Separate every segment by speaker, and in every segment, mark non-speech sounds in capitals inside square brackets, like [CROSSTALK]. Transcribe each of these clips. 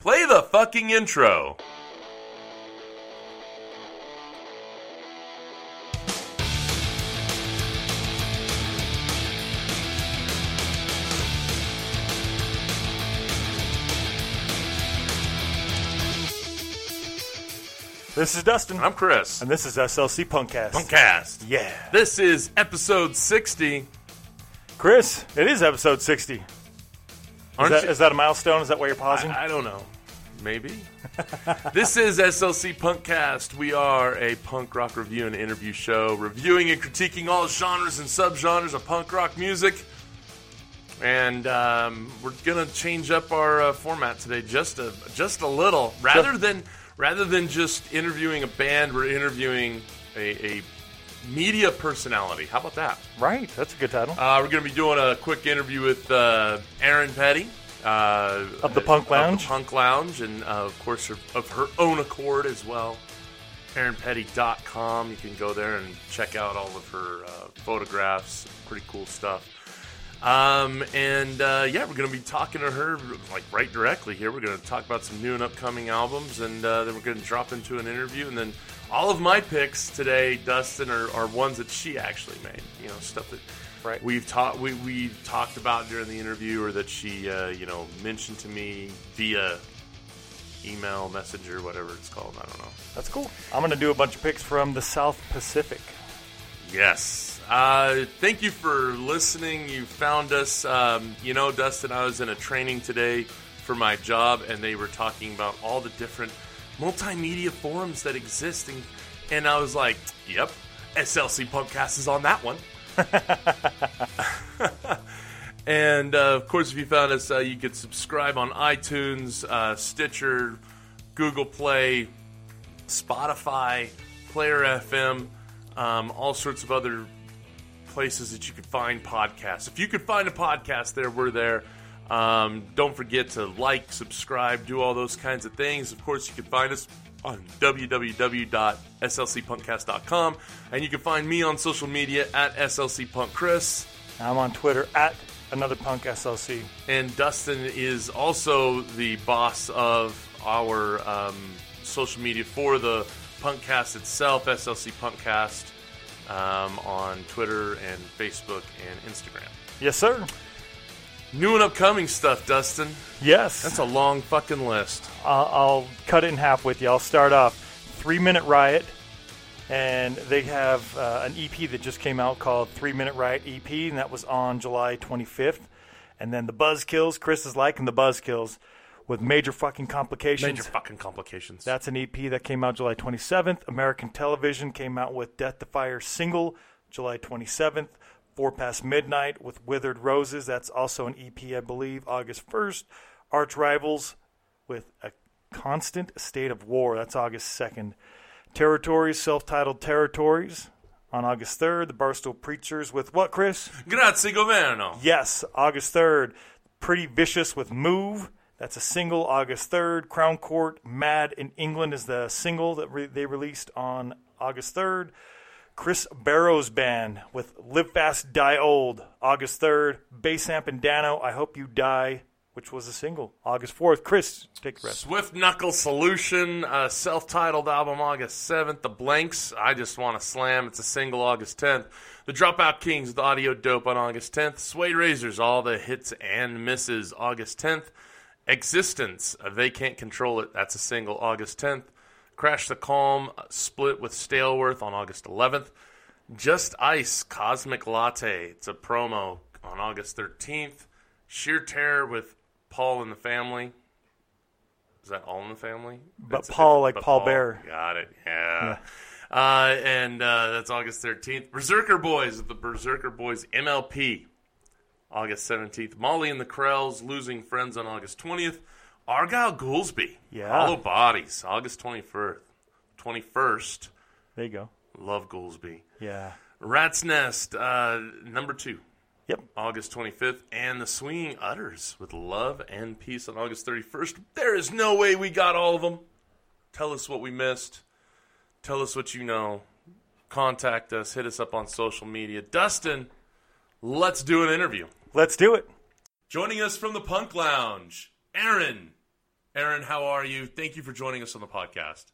Speaker 1: Play the fucking intro.
Speaker 2: This is Dustin,
Speaker 1: I'm Chris.
Speaker 2: and this is SLC Punkcast.
Speaker 1: Punkcast.
Speaker 2: Yeah,
Speaker 1: This is episode 60.
Speaker 2: Chris, it is episode sixty. Is
Speaker 1: Aren't
Speaker 2: that,
Speaker 1: you-
Speaker 2: is that a milestone? Is that why you're pausing?
Speaker 1: I, I don't know. Maybe. [LAUGHS] this is SLC Punkcast. We are a punk rock review and interview show, reviewing and critiquing all genres and subgenres of punk rock music. And um, we're gonna change up our uh, format today just a just a little. Rather than rather than just interviewing a band, we're interviewing a, a media personality. How about that?
Speaker 2: right, that's a good title.
Speaker 1: Uh, we're going to be doing a quick interview with uh, Erin Petty uh,
Speaker 2: Of the Punk Lounge?
Speaker 1: the Punk Lounge, and uh, of course her, of her own accord as well. ErinPetty.com. You can go there and check out all of her uh, photographs. Pretty cool stuff. Um, and uh, yeah, we're going to be talking to her like right directly here. We're going to talk about some new and upcoming albums, and uh, then we're going to drop into an interview. And then all of my picks today, Dustin, are, are ones that she actually made. You know, stuff that
Speaker 2: Right.
Speaker 1: we've talked we we talked about during the interview, or that she uh, you know mentioned to me via email, messenger, whatever it's called. I don't know.
Speaker 2: that's cool. I'm going to do a bunch of picks from the South Pacific.
Speaker 1: Yes. Uh, thank you for listening. You found us. Um, you know, Dustin, I was in a training today for my job, and they were talking about all the different multimedia forums that exist. And, and I was like, yep, SLC Podcast is on that one. [LAUGHS] and uh, of course, if you found us, uh, you could subscribe on iTunes, uh, Stitcher, Google Play, Spotify, Player FM, um, all sorts of other places that you could find podcasts. If you could find a podcast there, we're there. Um, don't forget to like, subscribe, do all those kinds of things. Of course, you can find us on www.slcpunkcast.com, and you can find me on social media at slcpunkchris.
Speaker 2: I'm on Twitter at another punk SLC.
Speaker 1: And Dustin is also the boss of our um, social media for the Punkcast itself, SLC Punkcast, um, on Twitter and Facebook and Instagram.
Speaker 2: Yes, sir.
Speaker 1: New and upcoming stuff, Dustin.
Speaker 2: Yes.
Speaker 1: That's a long fucking list.
Speaker 2: I'll, I'll cut it in half with you. I'll start off Three Minute Riot, and they have uh, an EP that just came out called Three Minute Riot EP, and that was on July 25th. And then the Buzzkills, Chris is liking the Buzzkills with major fucking complications.
Speaker 1: Major fucking complications.
Speaker 2: That's an EP that came out July 27th. American Television came out with Death to Fire single July 27th. Four Past Midnight with Withered Roses. That's also an EP, I believe, August 1st. Arch Rivals with A Constant State of War. That's August 2nd. Territories, self titled Territories on August 3rd. The Barstool Preachers with what, Chris?
Speaker 1: Grazie, Governo.
Speaker 2: Yes, August 3rd. Pretty Vicious with Move. That's a single, August 3rd. Crown Court Mad in England is the single that re- they released on August 3rd. Chris Barrows Band with Live Fast, Die Old, August 3rd. Bass Amp and Dano, I Hope You Die, which was a single, August 4th. Chris, take the rest.
Speaker 1: Swift Knuckle Solution, uh, self titled album August 7th. The Blanks, I Just Want to Slam, it's a single August 10th. The Dropout Kings with Audio Dope on August 10th. Suede Razors, all the hits and misses August 10th. Existence, uh, They Can't Control It, that's a single August 10th. Crash the Calm, split with Staleworth on August 11th. Just Ice, Cosmic Latte, it's a promo on August 13th. Sheer Terror with Paul and the Family, is that all in the family?
Speaker 2: But
Speaker 1: a
Speaker 2: Paul, like Paul Bear.
Speaker 1: Got it. Yeah. Uh, and uh, that's August 13th. Berserker Boys, the Berserker Boys MLP, August 17th. Molly and the Krells, Losing Friends on August 20th. Argyle Goolsby,
Speaker 2: Yeah.
Speaker 1: Hollow Bodies, August 21st. 21st.
Speaker 2: There you go.
Speaker 1: Love Goolsby.
Speaker 2: Yeah.
Speaker 1: Rat's Nest, uh, number two.
Speaker 2: Yep.
Speaker 1: August 25th, and the Swinging Utters with Love and Peace on August 31st. There is no way we got all of them. Tell us what we missed. Tell us what you know. Contact us. Hit us up on social media. Dustin, let's do an interview.
Speaker 2: Let's do it.
Speaker 1: Joining us from the Punk Lounge, Aaron Erin, how are you? Thank you for joining us on the podcast.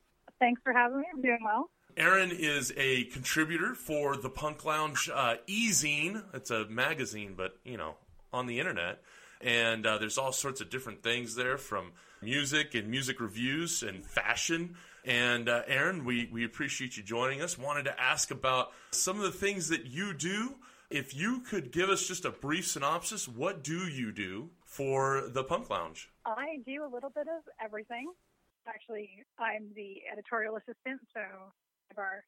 Speaker 3: Thanks for having me. I'm doing well.
Speaker 1: Erin is a contributor for the Punk Lounge uh, e-zine. It's a magazine, but you know, on the internet. And uh, there's all sorts of different things there, from music and music reviews and fashion. And uh, Erin, we we appreciate you joining us. Wanted to ask about some of the things that you do. If you could give us just a brief synopsis, what do you do for the Punk Lounge?
Speaker 3: I do a little bit of everything. Actually, I'm the editorial assistant, so of our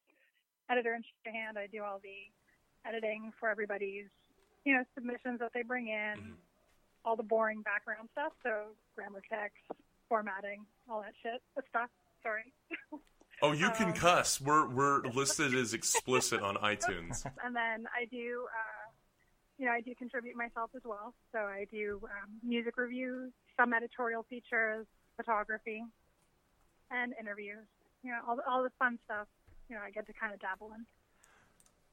Speaker 3: editor in hand, I do all the editing for everybody's, you know, submissions that they bring in, mm-hmm. all the boring background stuff, so grammar checks, formatting, all that shit. stuff. Sorry. [LAUGHS]
Speaker 1: Oh, you can um, cuss. We're we're [LAUGHS] listed as explicit on [LAUGHS] iTunes.
Speaker 3: And then I do, uh, you know, I do contribute myself as well. So I do um, music reviews, some editorial features, photography, and interviews. You know, all all the fun stuff. You know, I get to kind of dabble in.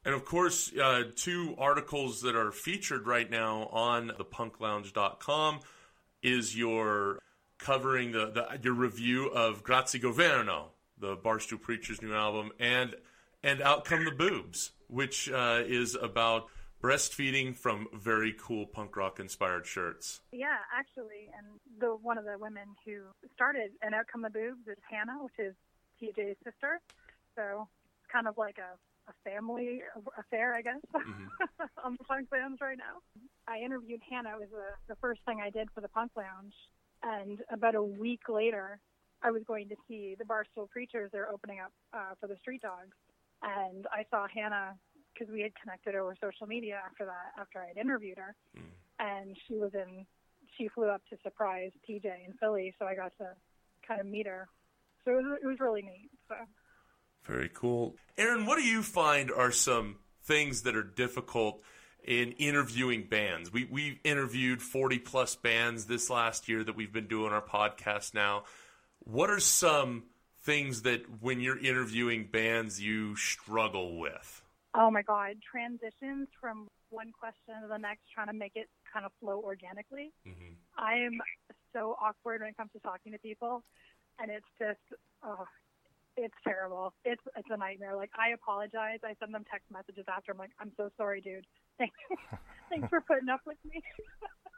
Speaker 1: And of course, uh, two articles that are featured right now on thepunklounge.com is your covering the, the your review of Grazie Governo, the Barstool Preachers' new album, and and Out Come the Boobs, which uh, is about breastfeeding from very cool punk rock inspired shirts.
Speaker 3: Yeah, actually, and the one of the women who started and Out Come the Boobs is Hannah, which is TJ's sister. So it's kind of like a a family affair, I guess, mm-hmm. [LAUGHS] on the Punk Lounge right now. I interviewed Hannah. It was the, the first thing I did for the Punk Lounge. And about a week later, I was going to see the Barstool Preachers. They're opening up uh, for the Street Dogs, and I saw Hannah because we had connected over social media after that. After I had interviewed her, mm. and she was in. She flew up to surprise TJ in Philly, so I got to kind of meet her. So it was, it was really neat. So.
Speaker 1: Very cool, Erin, What do you find are some things that are difficult? in interviewing bands. We we interviewed 40 plus bands this last year that we've been doing our podcast now. What are some things that when you're interviewing bands you struggle with?
Speaker 3: Oh my god, transitions from one question to the next trying to make it kind of flow organically. Mm-hmm. I am so awkward when it comes to talking to people and it's just oh, it's terrible. It's it's a nightmare. Like I apologize. I send them text messages after. I'm like, I'm so sorry, dude. Thanks, [LAUGHS] thanks for putting up with me.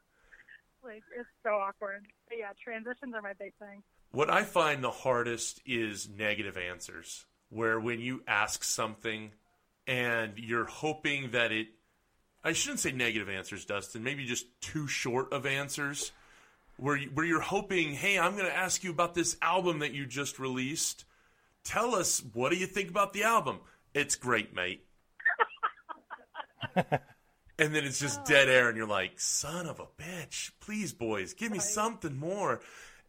Speaker 3: [LAUGHS] like it's so awkward. But yeah, transitions are my big thing.
Speaker 1: What I find the hardest is negative answers, where when you ask something and you're hoping that it. I shouldn't say negative answers, Dustin. Maybe just too short of answers, where you, where you're hoping, hey, I'm going to ask you about this album that you just released tell us what do you think about the album? It's great, mate. [LAUGHS] and then it's just dead air, and you're like, son of a bitch, please, boys, give me something more.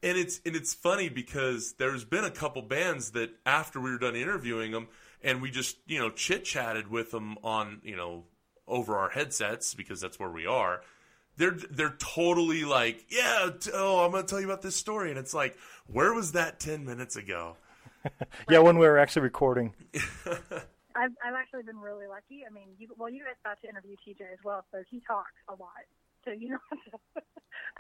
Speaker 1: And it's and it's funny because there's been a couple bands that after we were done interviewing them, and we just you know chit chatted with them on you know over our headsets because that's where we are. They're they're totally like, yeah, oh, I'm gonna tell you about this story, and it's like, where was that ten minutes ago? [LAUGHS]
Speaker 2: yeah, when we were actually recording. [LAUGHS]
Speaker 3: I've I've actually been really lucky. I mean, you, well, you guys got to interview TJ as well, so he talks a lot. So you know. [LAUGHS]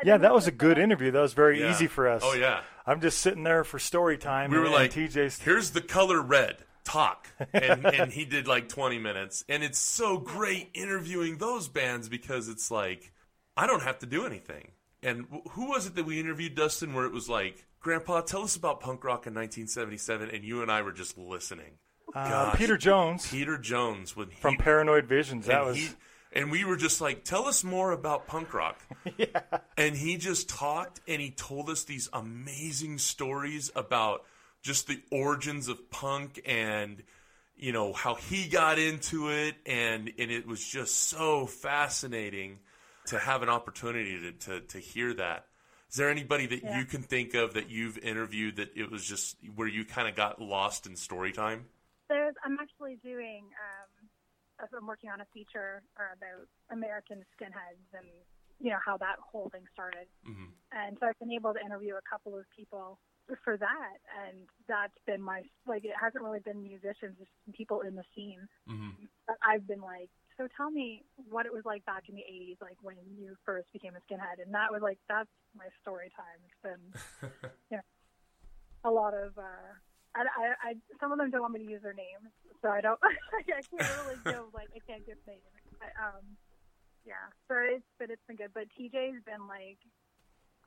Speaker 2: yeah, that was a good interview. That was very
Speaker 1: yeah.
Speaker 2: easy for us.
Speaker 1: Oh yeah.
Speaker 2: I'm just sitting there for story time.
Speaker 1: We were like,
Speaker 2: TJ's.
Speaker 1: Here's the color red. Talk, [LAUGHS] and and he did like 20 minutes, and it's so great interviewing those bands because it's like I don't have to do anything. And who was it that we interviewed, Dustin? Where it was like Grandpa, tell us about punk rock in 1977, and you and I were just listening.
Speaker 2: Uh, Peter Jones.
Speaker 1: Peter Jones when
Speaker 2: from Paranoid Visions. That was.
Speaker 1: He, and we were just like, tell us more about punk rock. [LAUGHS]
Speaker 2: yeah.
Speaker 1: And he just talked and he told us these amazing stories about just the origins of punk and you know how he got into it and and it was just so fascinating to have an opportunity to to, to hear that. Is there anybody that yeah. you can think of that you've interviewed that it was just where you kind of got lost in story time?
Speaker 3: There's, I'm actually doing, um, I'm working on a feature about American skinheads and, you know, how that whole thing started. Mm-hmm. And so I've been able to interview a couple of people for that. And that's been my, like, it hasn't really been musicians, it's been people in the scene. Mm-hmm. I've been like so tell me what it was like back in the 80s, like when you first became a skinhead. And that was like, that's my story time. It's been, [LAUGHS] you know, a lot of, uh, I, I, I, some of them don't want me to use their names, so I don't, [LAUGHS] I can't really [LAUGHS] give, like, I can't give names. But, um, yeah, so it's, but it's been good. But TJ's been like,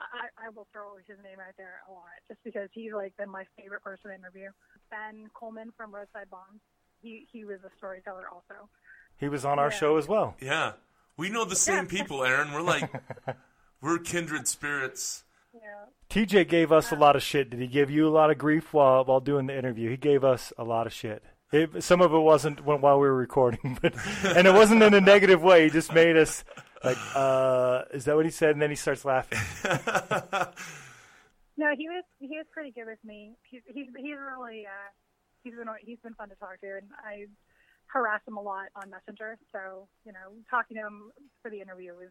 Speaker 3: I, I will throw his name out there a lot just because he's like been my favorite person to interview. Ben Coleman from Roadside Bombs. He he was a storyteller also.
Speaker 2: He was on our
Speaker 3: Yeah.
Speaker 2: show as well.
Speaker 1: Yeah, we know the same people, Erin. We're like, [LAUGHS] we're kindred spirits.
Speaker 3: Yeah.
Speaker 2: TJ gave us a lot of shit. Did he give you a lot of grief while while doing the interview? He gave us a lot of shit. It, some of it wasn't when, while we were recording, [LAUGHS] but and it wasn't in a negative way. He just made us like, uh, "Is that what he said?" And then he starts laughing. [LAUGHS]
Speaker 3: No, he was he was pretty good with me. He's he's he's really uh, he's been he's been fun to talk to, and I harass him a lot on Messenger. So you know, talking to him for the interview was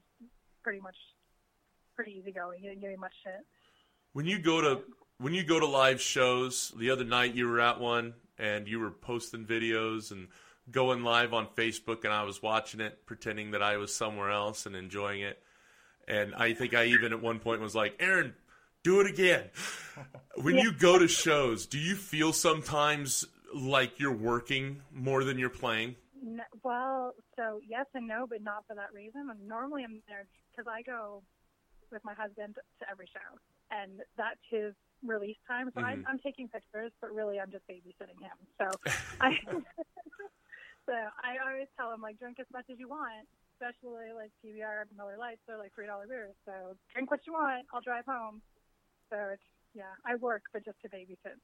Speaker 3: pretty much pretty easygoing. He didn't give me much shit.
Speaker 1: When you go to when you go to live shows, the other night you were at one and you were posting videos and going live on Facebook, and I was watching it, pretending that I was somewhere else and enjoying it. And I think I even at one point was like, Erin, do it again. [LAUGHS] When you go to shows, do you feel sometimes like you're working more than you're playing?
Speaker 3: No, well, so yes and no, but not for that reason. And normally I'm there because I go with my husband to every show, and that's his release time. So I'm,
Speaker 1: Mhm.
Speaker 3: I'm taking pictures, but really I'm just babysitting him. So I, [LAUGHS] [LAUGHS] so I always tell him like drink as much as you want, especially like PBR and Miller Lights. They're like three dollar beers. So drink what you want. I'll drive home. So it's yeah, I work, but just to babysit.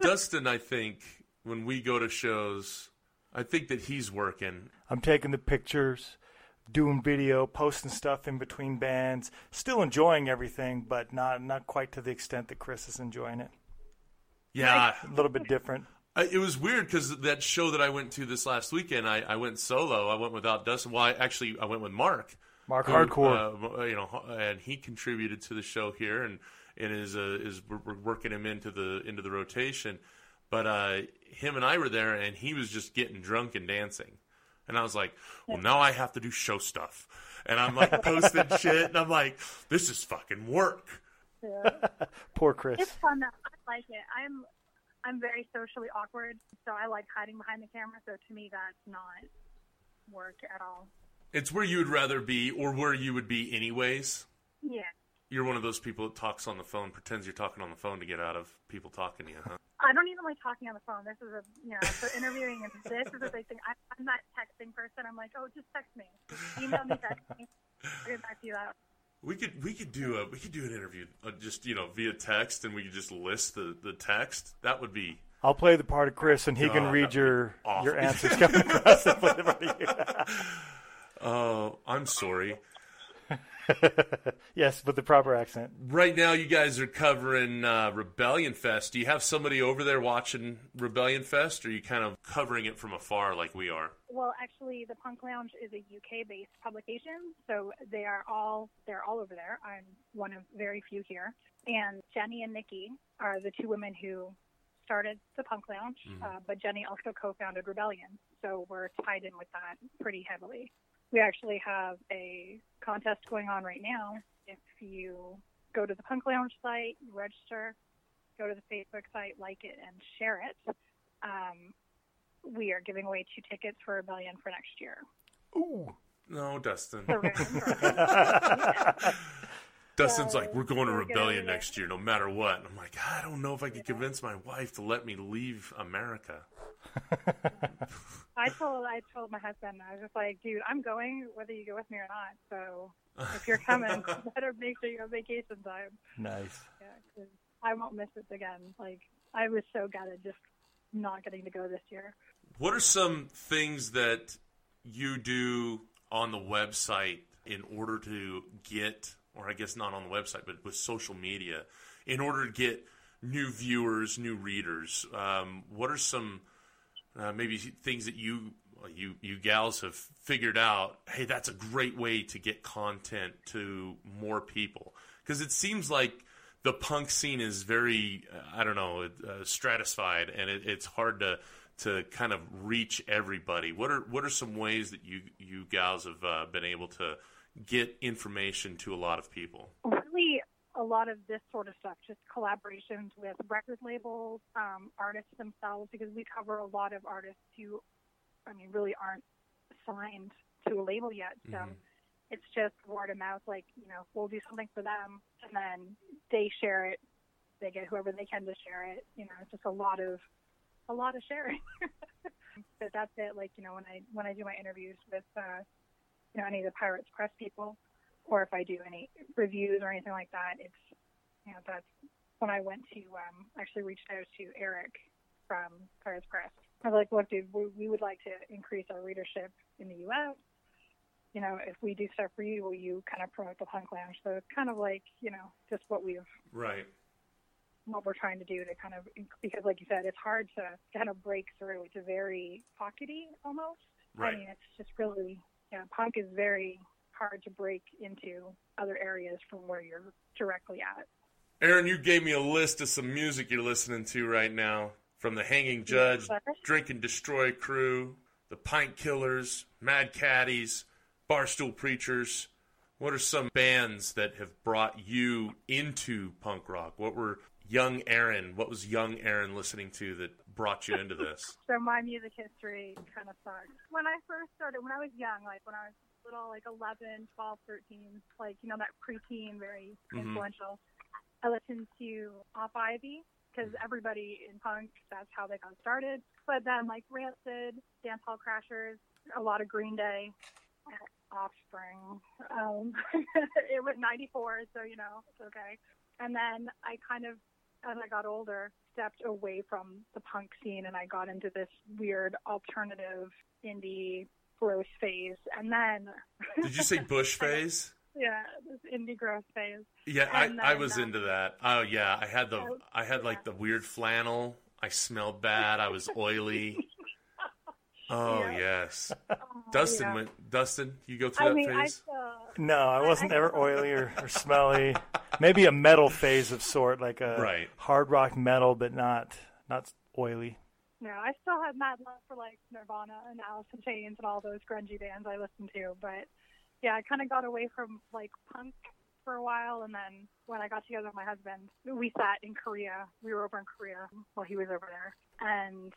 Speaker 1: Dustin, I think when we go to shows, I think that he's working.
Speaker 2: I'm taking the pictures, doing video, posting stuff in between bands, still enjoying everything, but not not quite to the extent that Chris is enjoying it.
Speaker 1: Yeah,
Speaker 2: A little bit different.
Speaker 1: I- it was weird because that show that I went to this last weekend, I, I went solo. I went without Dustin. Well, I, actually, I went with Mark.
Speaker 2: Mark
Speaker 1: who,
Speaker 2: Hardcore.
Speaker 1: uh, you know, and he contributed to the show here, and and is uh, is we're, we're working him into the into the rotation. But uh, him and I were there, and he was just getting drunk and dancing, and I was like, well, now I have to do show stuff, and I'm like posting [LAUGHS] shit, and I'm like, this is fucking work.
Speaker 3: Yeah. [LAUGHS]
Speaker 2: Poor Chris.
Speaker 3: It's fun. though. I like it. I'm I'm very socially awkward, so I like hiding behind the camera. So to me, that's not work at all.
Speaker 1: It's where you would rather be, or where you would be anyways.
Speaker 3: Yeah.
Speaker 1: You're one of those people that talks on the phone, pretends you're talking on the phone to get out of people talking to you, huh?
Speaker 3: I don't even like talking on the phone. This is a, you know, for interviewing and this is a big thing. I, I'm not texting person. I'm like, oh, just text me, email me, text me. I'll get back to you that.
Speaker 1: We could we could do a we could do an interview uh, just you know via text, and we could just list the, the text. That would be
Speaker 2: I'll play the part of Chris, and he can read your
Speaker 1: awful.
Speaker 2: your answers coming [LAUGHS] across.
Speaker 1: Oh, [LAUGHS] I'm sorry. [LAUGHS]
Speaker 2: Yes, with the proper accent.
Speaker 1: Right now, you guys are covering uh, Rebellion Fest. Do you have somebody over there watching Rebellion Fest, or are you kind of covering it from afar like we are?
Speaker 3: Well, actually, the Punk Lounge is a UK-based publication, so they are all they're all over there. I'm one of very few here, and Jenny and Nikki are the two women who started the Punk Lounge, uh, but Jenny also co-founded Rebellion, so we're tied in with that pretty heavily. We actually have a contest going on right now. If you go to the Punk Lounge site, you register, go to the Facebook site, like it, and share it. Um, we are giving away two tickets for a Rebellion for next year.
Speaker 2: Ooh.
Speaker 1: No, Dustin. [LAUGHS]
Speaker 3: So we're
Speaker 1: Dustin's like, we're going to Rebellion next year, no matter what. And I'm like, I don't know if I could convince my wife to let me leave America.
Speaker 3: I told I told my husband I was just like, dude, I'm going whether you go with me or not. So if you're coming, [LAUGHS] better make sure you have vacation time.
Speaker 2: Nice.
Speaker 3: Yeah, 'cause I won't miss it again. Like I was so gutted just not getting to go this year.
Speaker 1: What are some things that you do on the website in order to get, or I guess not on the website, but with social media, in order to get new viewers, new readers? Um, what are some uh, maybe things that you you you gals have figured out? Hey, that's a great way to get content to more people because it seems like the punk scene is very uh, I don't know uh, stratified, and it, it's hard to to kind of reach everybody? What are what are some ways that you you gals have uh, been able to get information to a lot of people?
Speaker 3: Really, a lot of this sort of stuff, just collaborations with record labels, um, artists themselves, because we cover a lot of artists who, I mean, really aren't signed to a label yet. So
Speaker 1: Mhm.
Speaker 3: it's just word of mouth. Like, you know, we'll do something for them, and then they share it. They get whoever they can to share it. You know, it's just a lot of, a lot of sharing. [LAUGHS] but that's it. Like, you know, when I when I do my interviews with, uh, you know, any of the Pirates Press people, or if I do any reviews or anything like that, it's, you know, that's when I went to um, actually reached out to Eric from Pirates Press. I was like, look, dude, we, we would like to increase our readership in the U.S. You know, if we do stuff for you, will you kind of promote the Punk Lounge? So it's kind of like, you know, just what we've
Speaker 1: Right.
Speaker 3: what we're trying to do to kind of because, like you said, it's hard to kind of break through. It's very pockety almost.
Speaker 1: Right.
Speaker 3: I mean, it's just really, yeah, punk is very hard to break into other areas from where you're directly at.
Speaker 1: Erin, you gave me a list of some music you're listening to right now from the Hanging Judge,
Speaker 3: Yes.
Speaker 1: Drink and Destroy Crew, the Pint Killers, Mad Caddies, Barstool Preachers. What are some bands that have brought you into punk rock? What were young Erin? What was young Erin listening to that brought you into this? [LAUGHS]
Speaker 3: So my music history kind of sucks. When I first started, when I was young, like when I was little, like 11, 12, 13, like, you know, that preteen, very
Speaker 1: Mhm.
Speaker 3: influential, I listened to Op Ivy because everybody in punk, that's how they got started. But then, like Rancid, Dance Hall Crashers, a lot of Green Day, Offspring. Um, [LAUGHS] it was 94, so, you know, it's okay. And then I kind of, as I got older, stepped away from the punk scene and I got into this weird alternative indie gross phase. And then,
Speaker 1: Did you say [LAUGHS] Bush phase?
Speaker 3: yeah, this indie gross phase.
Speaker 1: Yeah, I,
Speaker 3: And
Speaker 1: I was
Speaker 3: uh,
Speaker 1: into that. Oh yeah, I had the
Speaker 3: Oh,
Speaker 1: I had like the weird flannel. I smelled bad. I was oily. [LAUGHS] Oh
Speaker 3: Yeah.
Speaker 1: yes,
Speaker 3: Oh,
Speaker 1: Dustin
Speaker 3: yeah.
Speaker 1: went. Dustin, you go through
Speaker 3: I
Speaker 1: that
Speaker 3: mean, I
Speaker 1: phase.
Speaker 3: still,
Speaker 2: No, I wasn't
Speaker 3: I-
Speaker 2: ever oily or, or [LAUGHS] smelly. Maybe a metal phase of sort, like a
Speaker 1: Right.
Speaker 2: hard rock metal, but not not oily.
Speaker 3: no, I still have mad love for like Nirvana and Alice in Chains and all those grungy bands I listened to. But yeah, I kind of got away from like punk for a while, and then when I got together with my husband, we sat in Korea. We were over in Korea while he was over there, and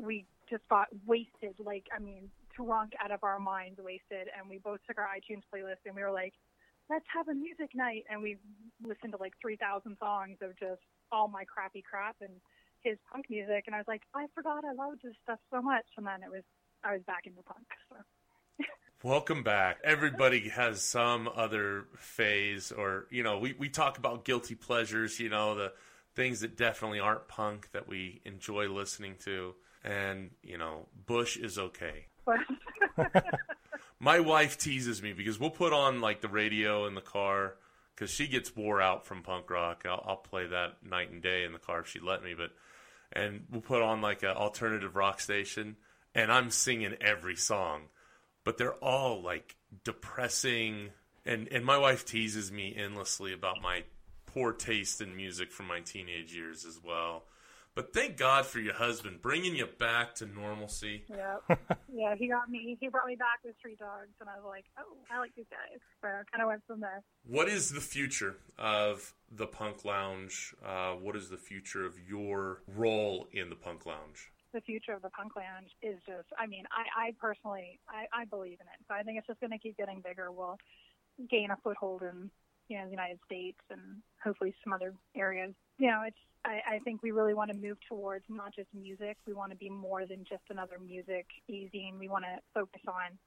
Speaker 3: we just got wasted. Like, I mean, drunk out of our minds, wasted. And we both took our iTunes playlist, and we were like, "Let's have a music night." And we listened to like three thousand songs of just all my crappy crap and his punk music. And I was like, "I forgot I loved this stuff so much." And then it was, I was back into punk. So. [LAUGHS]
Speaker 1: Welcome back. Everybody has some other phase, or you know, we we talk about guilty pleasures. You know, the things that definitely aren't punk that we enjoy listening to, and you know, Bush is okay. [LAUGHS] My wife teases me because we'll put on like the radio in the car because she gets wore out from punk rock. I'll, I'll play that night and day in the car if she let me, but and we'll put on like an alternative rock station, and I'm singing every song, but they're all like depressing. And and my wife teases me endlessly about my poor taste in music from my teenage years as well. But thank God for your husband bringing you back to normalcy.
Speaker 3: yeah, [LAUGHS] yeah, he got me. He brought me back with Street Dogs, and I was like, "Oh, I like these guys." So I kind of went from there.
Speaker 1: What is the future of the Punk Lounge? Uh, what is the future of your role in the Punk Lounge?
Speaker 3: the future of the punk lounge is just i mean i i personally i i believe in it so i think it's just going to keep getting bigger we'll gain a foothold in you know the united states and hopefully some other areas you know it's i i think we really want to move towards not just music. We want to be more than just another music e-zine we want to focus on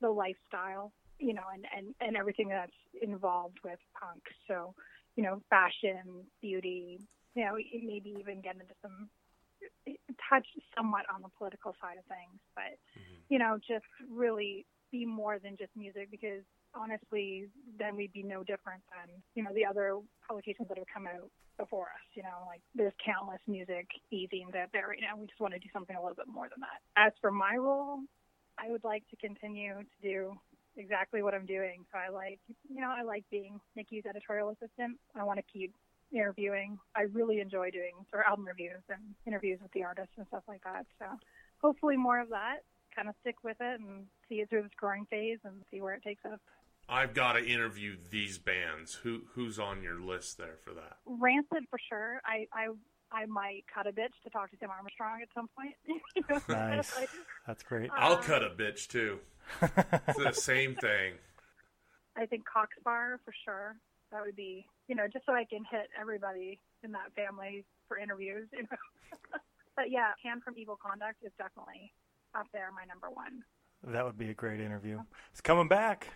Speaker 3: the lifestyle you know and and and everything that's involved with punk. So you know fashion beauty you know maybe even get into some touch somewhat on the political side of things, but mm-hmm. you know, just really be more than just music because honestly, then we'd be no different than you know the other publications that have come out before us. You know, like there's countless music e-zines out there right now. We just want to do something a little bit more than that. As for my role, I would like to continue to do exactly what I'm doing. So I like, you know, I like being Nikki's editorial assistant. I want to keep interviewing. I really enjoy doing sort of album reviews and interviews with the artists and stuff like that. So hopefully more of that. Kind of stick with it and see it through this growing phase and see where it takes us.
Speaker 1: I've got to interview these bands. Who who's on your list there for that?
Speaker 3: Rancid for sure. I I I might cut a bitch to talk to Tim Armstrong at some point. [LAUGHS] You know?
Speaker 2: Nice.
Speaker 3: Like,
Speaker 2: That's great.
Speaker 1: Uh, I'll cut a bitch too. It's the [LAUGHS] same thing.
Speaker 3: I think Cock Sparrer for sure. That would be, you know, just so I can hit everybody in that family for interviews, you know. [LAUGHS] but yeah, Hand from Evil Conduct is definitely up there, my number one.
Speaker 2: That would be a great interview. It's coming back.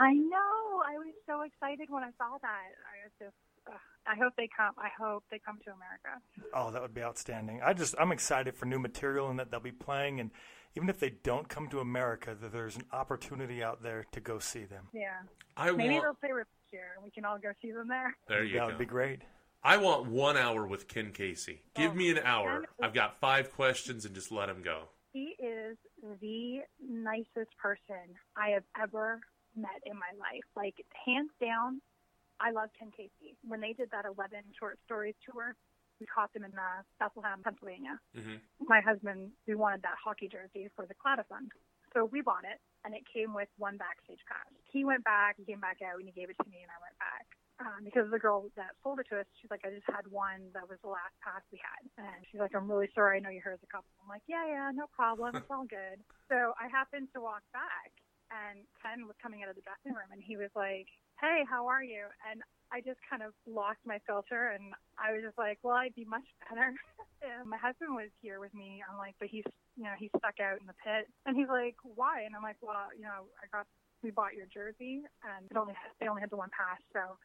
Speaker 3: I know. I was so excited when I saw that. I was just. Uh, I hope they come. I hope they come to America.
Speaker 2: Oh, that would be outstanding. I just I'm excited for new material and that they'll be playing and even if they don't come to America, that there's an opportunity out there to go see them.
Speaker 3: Yeah.
Speaker 1: I
Speaker 3: Maybe
Speaker 1: want.
Speaker 3: they'll play Rip this year, and we can all go see them there.
Speaker 1: There you
Speaker 2: that
Speaker 1: go.
Speaker 2: That would be great.
Speaker 1: I want one hour with Ken Casey. Give
Speaker 3: Oh,
Speaker 1: me an hour. I've got five questions and just let him go.
Speaker 3: He is the nicest person I have ever met in my life. Like, hands down, I love Ken Casey. When they did that 11 short stories tour, we caught them in uh, Bethlehem, Pennsylvania.
Speaker 1: hmm
Speaker 3: My husband, we wanted that hockey jersey for the Claddagh Fund. So we bought it, and it came with one backstage pass. He went back, he came back out, and he gave it to me, and I went back. Um, because the girl that sold it to us, she's like, I just had one that was the last pass we had. And she's like, I'm really sorry. I know you heard the couple. I'm like, yeah, yeah, no problem. It's all good. [LAUGHS] So I happened to walk back, and Ken was coming out of the dressing room, and he was like, hey, how are you? And I just kind of lost my filter, and I was just like, well, I'd be much better. [LAUGHS] my husband was here with me. I'm like, but he's, you know, he's stuck out in the pit. And he's like, why? And I'm like, well, you know, I got, we bought your jersey, and it only they only had the one pass, so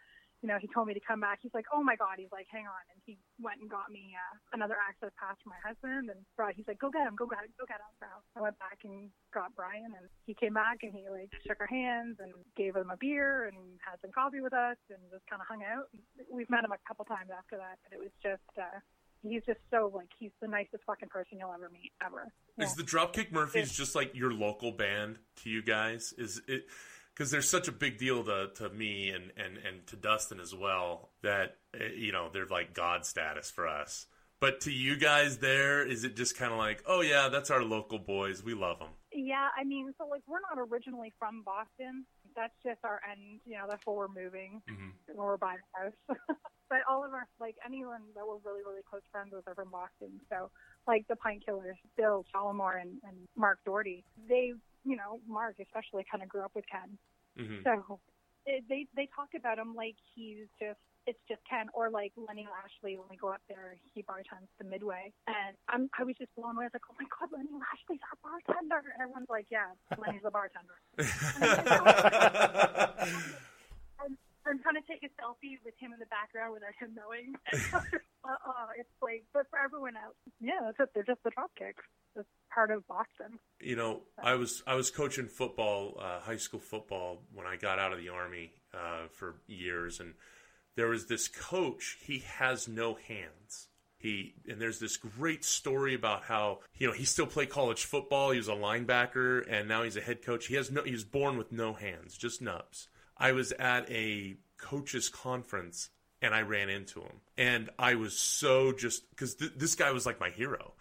Speaker 3: you know, he told me to come back. He's like, oh my God. He's like, hang on. And he went and got me uh, another access pass for my husband. And brought, he's like, go get him, go get him, go get him. So I went back and got Brian and he came back and he like shook our hands and gave him a beer and had some coffee with us and just kind of hung out. We've met him a couple times after that, but it was just, uh, he's just so like, he's the nicest fucking person you'll ever meet ever. Yeah.
Speaker 1: Is the Dropkick Murphys just like your local band to you guys? Is it because there's such a big deal to, to me and, and, and to Dustin as well that eh, you know they're like god status for us. But to you guys, there is it just kind of like, oh yeah, that's our local boys. We love them.
Speaker 3: Yeah, I mean, so like we're not originally from Boston. That's just our end. You know, that's where we're moving
Speaker 1: hmm
Speaker 3: when we're buying a house. [LAUGHS] but all of our like anyone that we're really really close friends with are from Boston. So like the Pint Killers, Bill Solomore and, and Mark Doherty, they you know Mark especially kind of grew up with Ken.
Speaker 1: hmm
Speaker 3: So it, they they talk about him like he's just it's just Ken or like Lenny Lashley when we go up there he bartends the Midway. And I'm I was just blown away. I was like oh my god Lenny Lashley's our bartender. And everyone's like yeah Lenny's the bartender. [LAUGHS] I'm, I'm trying to take a selfie with him in the background without him knowing. [LAUGHS] Uh, uh, it's like but for everyone else yeah that's it. They're just the Dropkicks it's part of Boston
Speaker 1: you know, I was I was coaching football, uh, high school football, when I got out of the army uh, for years, and there was this coach. He has no hands. He and there's this great story about how you know he still played college football. He was a linebacker, and now he's a head coach. He has no. He was born with no hands, just nubs. I was at a coaches conference and I ran into him, and I was so just because th- this guy was like my hero.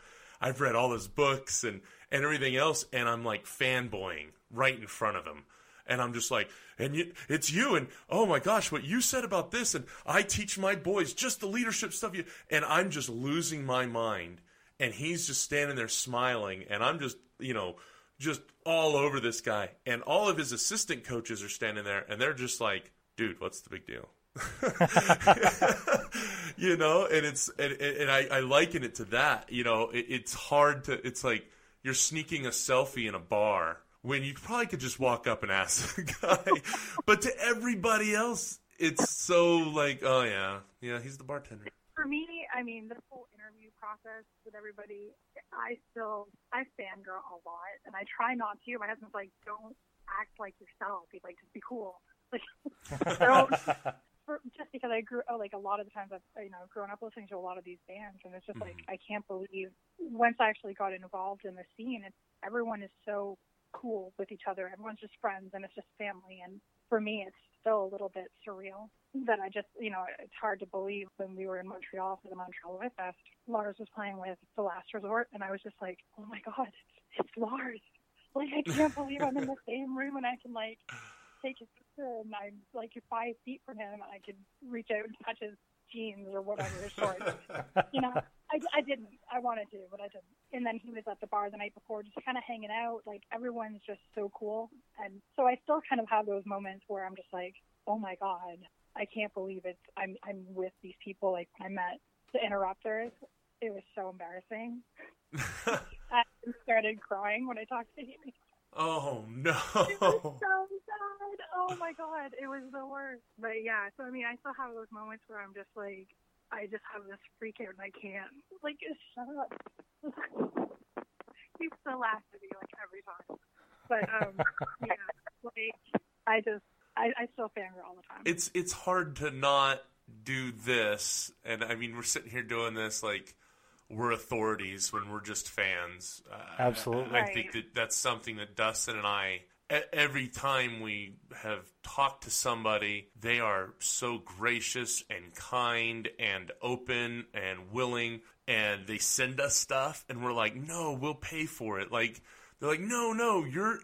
Speaker 1: I've read all his books and, and everything else, and I'm like fanboying right in front of him. And I'm just like, and you, it's you, and oh my gosh, what you said about this, and I teach my boys just the leadership stuff. You, and I'm just losing my mind, and he's just standing there smiling, and I'm just, you know, just all over this guy, and all of his assistant coaches are standing there, and they're just like, dude, what's the big deal? [LAUGHS] [LAUGHS] you know, and it's and, and I, I liken it to that. You know, it, it's hard to. It's like you're sneaking a selfie in a bar when you probably could just walk up and ask the [LAUGHS] guy. but to everybody else, it's so like, oh yeah, yeah, he's the bartender.
Speaker 3: for me, I mean, this whole interview process with everybody, I still, I fangirl a lot, and I try not to. My husband's like, don't act like yourself. He's like, just be cool. Like, [LAUGHS] don't. For, just because I grew, oh, like a lot of the times I've, you know, grown up listening to a lot of these bands, and it's just like mm-hmm. I can't believe once I actually got involved in the scene, it's everyone is so cool with each other. Everyone's just friends, and it's just family. And for me, it's still a little bit surreal. that I just, you know, it's hard to believe when we were in Montreal for the Montreal Live Fest, Lars was playing with The Last Resort, and I was just like, oh my God, it's, it's Lars. Like, I can't believe I'm in the same room and I can, like, take his and I'm, like, five feet from him and I could reach out and touch his jeans or whatever his shorts. [LAUGHS] you know, I, I didn't. I wanted to, but I didn't. And then he was at the bar the night before, just kind of hanging out. Like everyone's just so cool, and so I still kind of have those moments where I'm just like, oh my god, I can't believe it's I'm I'm with these people. Like I met the interrupters. It was so embarrassing. [LAUGHS] I started crying when I talked to him.
Speaker 1: Oh no!
Speaker 3: It was so sad. Oh my god, it was the worst. But yeah, so I mean, I still have those moments where I'm just like, I just have this freak out and I can't. Like, just shut up. [LAUGHS] he still laughs at me like every time. But um, yeah, like I just, I, I still fangirl all the time.
Speaker 1: It's it's hard to not do this, and I mean, we're sitting here doing this like we're authorities when we're just fans. Uh,
Speaker 2: Absolutely.
Speaker 1: I, I think that that's something that Dustin and I every time we have talked to somebody, they are so gracious and kind and open and willing, and they send us stuff, and we're like, no, we'll pay for it. Like, they're like, no, no, you're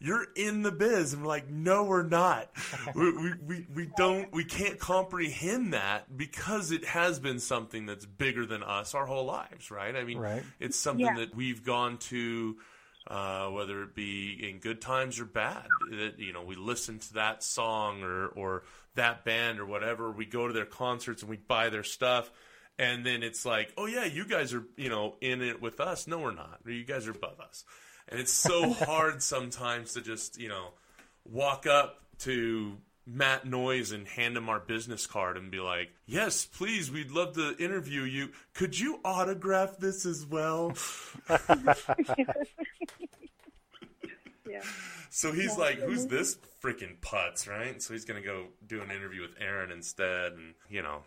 Speaker 1: you're in the biz. And we're like no we're not. [LAUGHS] We, we, we, we don't we can't comprehend that because it has been something that's bigger than us our whole lives right? I mean
Speaker 2: Right.
Speaker 1: it's something
Speaker 3: Yeah.
Speaker 1: that we've gone to uh, whether it be in good times or bad that you know we listen to that song or or that band or whatever. We go to their concerts and we buy their stuff. And then it's like oh yeah you guys are you know in it with us. No we're not. Or you guys are above us and it's so [LAUGHS] hard sometimes to just you know walk up to Matt Noyes and hand him our business card and be like, "Yes, please, we'd love to interview you. Could you autograph this as well?" [LAUGHS]
Speaker 3: yeah.
Speaker 1: So he's like, "Who's this freaking putz?" Right? So he's gonna go do an interview with Erin instead, and you know,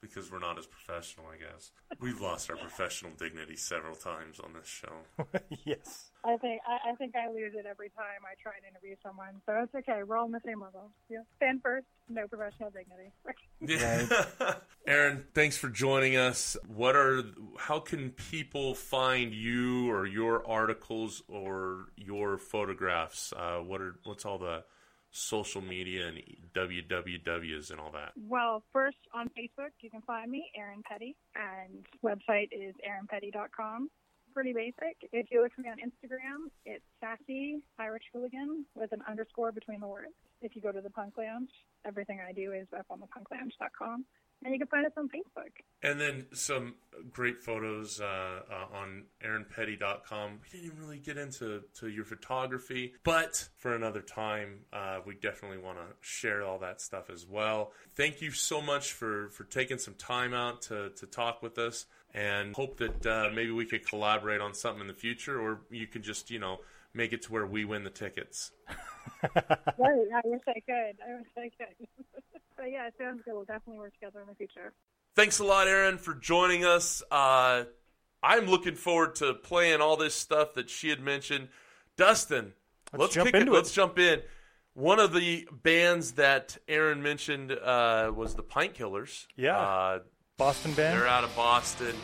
Speaker 1: because we're not as professional, I guess we've lost our professional dignity several times on this show. [LAUGHS]
Speaker 2: yes.
Speaker 3: I think I, I think I lose it every time I try and interview someone. So it's okay. We're all on the same level. Yeah. Fan first, no professional dignity. [LAUGHS]
Speaker 1: Yeah. [LAUGHS] Erin, thanks for joining us. What are how can people find you or your articles or your photographs? Uh, what are what's all the social media and wwws and all that?
Speaker 3: Well, first on Facebook, you can find me, Erin Petty, and website is erinpetty.com. Pretty basic. If you look for me on Instagram, it's sassy Irish hooligan with an underscore between the words. If you go to the Punk Lounge, everything I do is up on the. And you can find us on Facebook.
Speaker 1: And then some great photos uh, uh, on erinpetty.com. We didn't even really get into to your photography, but for another time, uh, we definitely want to share all that stuff as well. Thank you so much for, for taking some time out to, to talk with us and hope that uh, maybe we could collaborate on something in the future or you could just, you know, make it to where we win the tickets. [LAUGHS]
Speaker 3: Right. I wish I could. I wish I could. [LAUGHS] but yeah, it sounds good. We'll definitely work together in the future.
Speaker 1: Thanks a lot, Erin, for joining us. Uh, I'm looking forward to playing all this stuff that she had mentioned. Dustin,
Speaker 2: Let's
Speaker 1: let's,
Speaker 2: jump
Speaker 1: kick
Speaker 2: into
Speaker 1: it.
Speaker 2: it.
Speaker 1: Let's jump in. One of the bands that Erin mentioned uh, was the Pint Killers.
Speaker 2: Yeah.
Speaker 1: Uh,
Speaker 2: Boston band.
Speaker 1: they're out of Boston.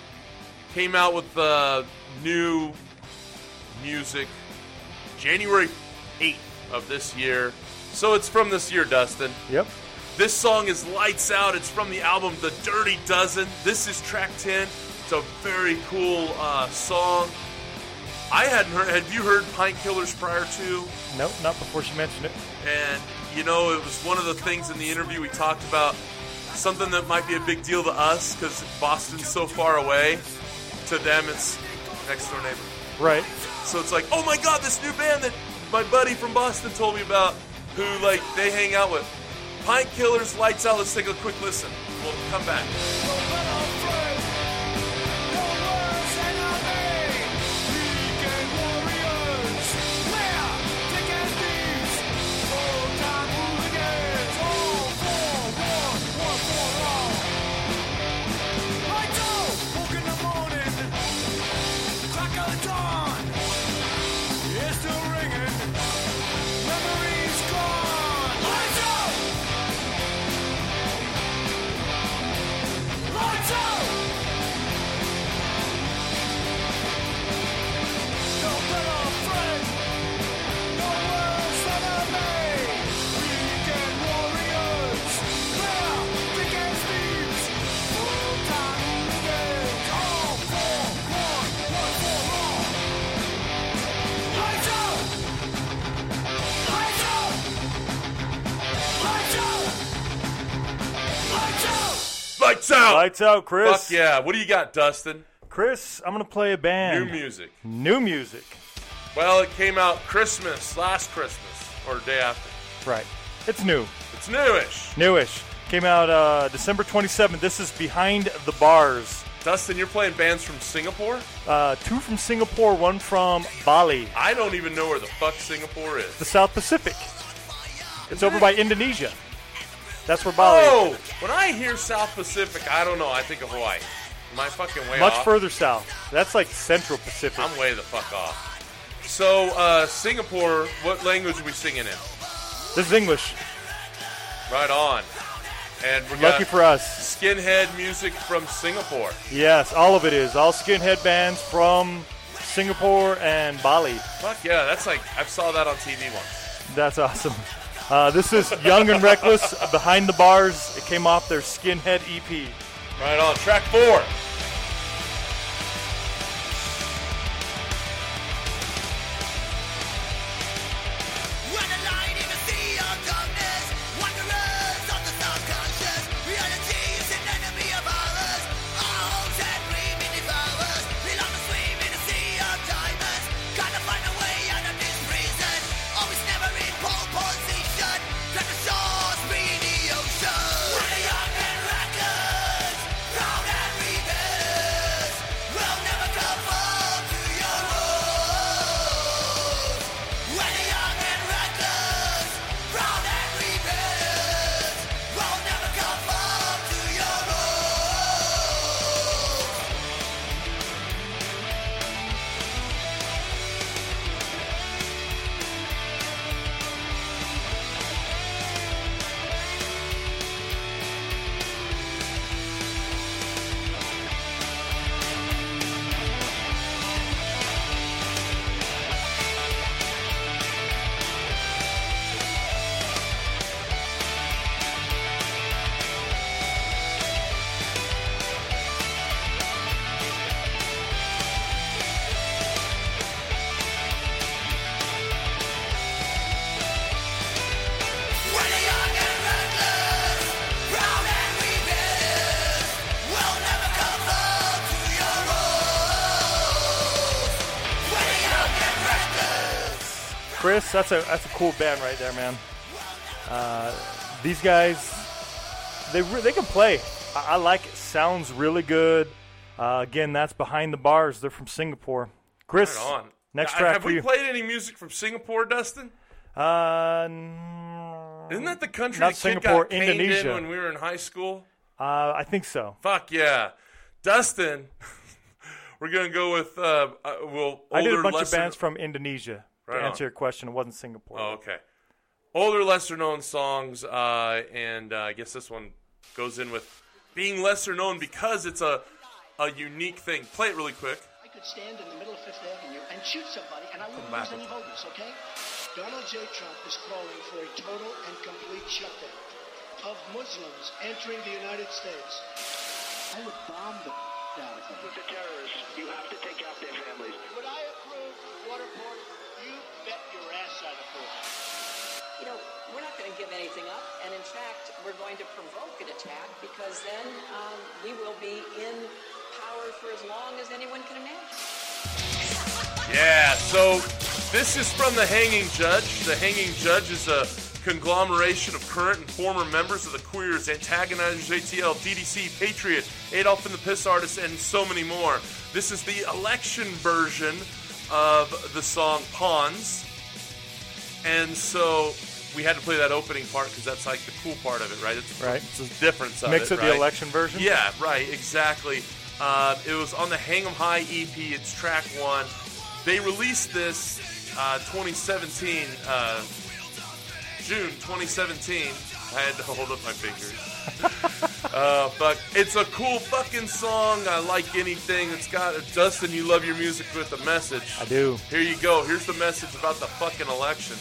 Speaker 1: Came out with uh, new music January 8th of this year. So it's from this year, Dustin.
Speaker 2: Yep.
Speaker 1: This song is Lights Out. It's from the album The Dirty Dozen. This is track 10. It's a very cool uh, song. I hadn't heard. Had you heard Pint Killers prior to?
Speaker 2: Nope, not before she mentioned it.
Speaker 1: And, you know, it was one of the things in the interview we talked about something that might be a big deal to us because Boston's so far away. To them, it's next door neighbor.
Speaker 2: Right.
Speaker 1: So it's like, oh my god, this new band that my buddy from Boston told me about, who like they hang out with. Pint Killers, Lights Out. Let's take a quick listen. We'll come back.
Speaker 4: Lights out.
Speaker 1: Lights out,
Speaker 2: Chris.
Speaker 1: Fuck yeah. What do you got, Dustin?
Speaker 2: Chris, I'm gonna play a band.
Speaker 1: New music.
Speaker 2: New music.
Speaker 1: Well, it came out Christmas, last Christmas, or day after.
Speaker 2: Right. It's new.
Speaker 1: It's newish.
Speaker 2: Newish. Came out uh, December 27th. This is Behind the Bars.
Speaker 1: Dustin, you're playing bands from Singapore?
Speaker 2: Uh, two from Singapore, one from Bali,
Speaker 1: I don't even know where the fuck Singapore is.
Speaker 2: the South Pacific. It's over by Indonesia. That's where Bali
Speaker 1: Oh, when I hear South Pacific, I don't know. I think of Hawaii. Am I fucking way
Speaker 2: Much
Speaker 1: off?
Speaker 2: further south. That's like Central Pacific.
Speaker 1: I'm way the fuck off. So, uh, Singapore, what language are we singing in?
Speaker 2: This is English.
Speaker 1: Right on. And we
Speaker 2: Lucky for us.
Speaker 1: skinhead music from Singapore.
Speaker 2: Yes, all of it is. All skinhead bands from Singapore and Bali.
Speaker 1: Fuck yeah, that's like I saw that on TV once.
Speaker 2: That's awesome. [LAUGHS] Uh, this is Young and Reckless, Behind the Bars. It came off their Skinhead EP.
Speaker 1: Right on. Track four.
Speaker 2: Chris, that's a that's a cool band right there, man. Uh, these guys, they re- they can play. I, I like it. Sounds really good. Uh, again, that's behind the bars. They're from Singapore. Chris,
Speaker 1: Right on.
Speaker 2: next track
Speaker 1: Have we
Speaker 2: you.
Speaker 1: played any music from Singapore, Dustin?
Speaker 2: uh, n-
Speaker 1: Isn't that the country
Speaker 2: Not
Speaker 1: kid
Speaker 2: Singapore,
Speaker 1: got caned in
Speaker 2: Indonesia.
Speaker 1: when we were in high school?
Speaker 2: uh, I think so.
Speaker 1: Fuck yeah, Dustin. [LAUGHS] we're gonna go with uh, uh well.
Speaker 2: I did a
Speaker 1: older,
Speaker 2: bunch
Speaker 1: lesser-
Speaker 2: of bands from Indonesia.
Speaker 1: Right
Speaker 2: to answer
Speaker 1: on.
Speaker 2: your question, it wasn't Singapore.
Speaker 1: Oh, okay. Older, lesser known songs, uh, and uh, I guess this one goes in with being lesser known because it's a a unique thing. Play it really quick.
Speaker 5: I could stand in the middle of Fifth Avenue and shoot somebody, and I wouldn't
Speaker 1: back
Speaker 5: lose any voters, okay? Donald J. Trump is calling for a total and complete shutdown of Muslims entering the United States. I would bomb the Vatican.
Speaker 6: With the terrorists, you have to take out their families.
Speaker 7: We're going to provoke an attack because then um, we will be in power for as long as anyone can imagine.
Speaker 1: Yeah, so this is from The Hanging Judge. The Hanging Judge is a conglomeration of current and former members of the Queers, Antagonizers, ATL, DDC, Patriot, Adolf and the Piss Artist, and so many more. This is the election version of the song Pawns. And so we had to play that opening part because that's like the cool part of it, right? It's,
Speaker 2: Right.
Speaker 1: it's the difference of
Speaker 2: Mix
Speaker 1: it,
Speaker 2: of
Speaker 1: right?
Speaker 2: the election version.
Speaker 1: Yeah, right, exactly. Uh, it was on the Hang 'em High EP. It's track one. They released this uh, 2017, uh, June 2017. I had to hold up my fingers. [LAUGHS] uh, but it's a cool fucking song. I like anything It's got a, Dustin. You love your music with a message.
Speaker 2: I do.
Speaker 1: Here you go. Here's the message about the fucking election.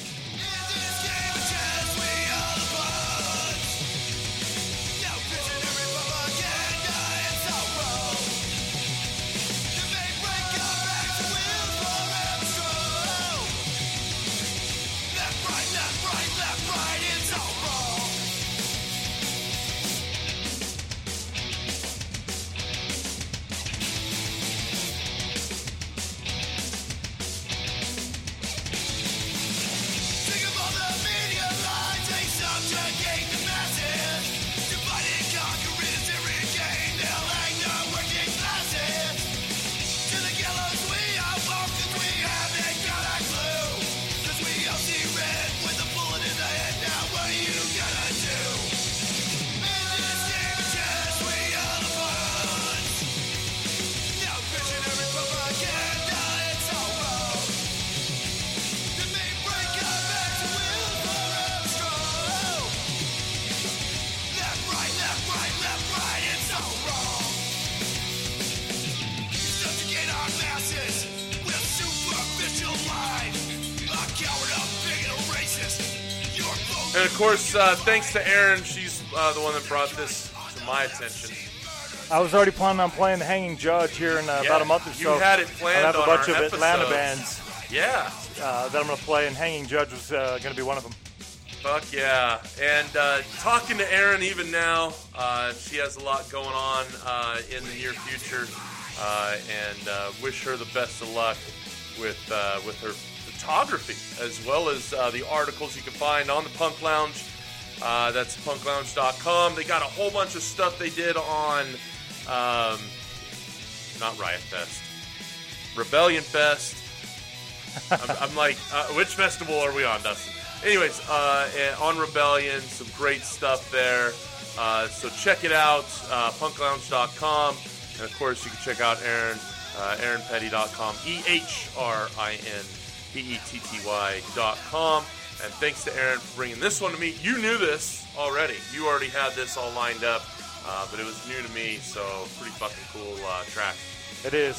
Speaker 1: Course, uh, thanks to Erin, she's uh, the one that brought this to my attention.
Speaker 2: I was already planning on playing the Hanging Judge here in uh,
Speaker 1: Yeah,
Speaker 2: about a month or so.
Speaker 1: you had it planned
Speaker 2: I have a bunch of Atlanta bands
Speaker 1: Yeah,
Speaker 2: uh, that I'm going to play, and Hanging Judge was uh, going to be one of them.
Speaker 1: fuck yeah. And uh, talking to Erin even now, uh, she has a lot going on uh, in the near future, uh, and uh, wish her the best of luck with uh, with her photography as well as uh, the articles you can find on the Punk Lounge. Uh, that's punklounge.com. They got a whole bunch of stuff they did on, um, not Riot Fest, Rebellion Fest. I'm, [LAUGHS] I'm like, uh, which festival are we on, Dustin? Anyways, uh, eh, on Rebellion, some great stuff there. Uh, so check it out, uh, punklounge.com. And of course, you can check out Erin, uh, erinpetty.com, E H R I N P E T T Y.com. And thanks to Erin for bringing this one to me. You knew this already. You already had this all lined up, uh, but it was new to me, so pretty fucking cool uh, track.
Speaker 2: It is.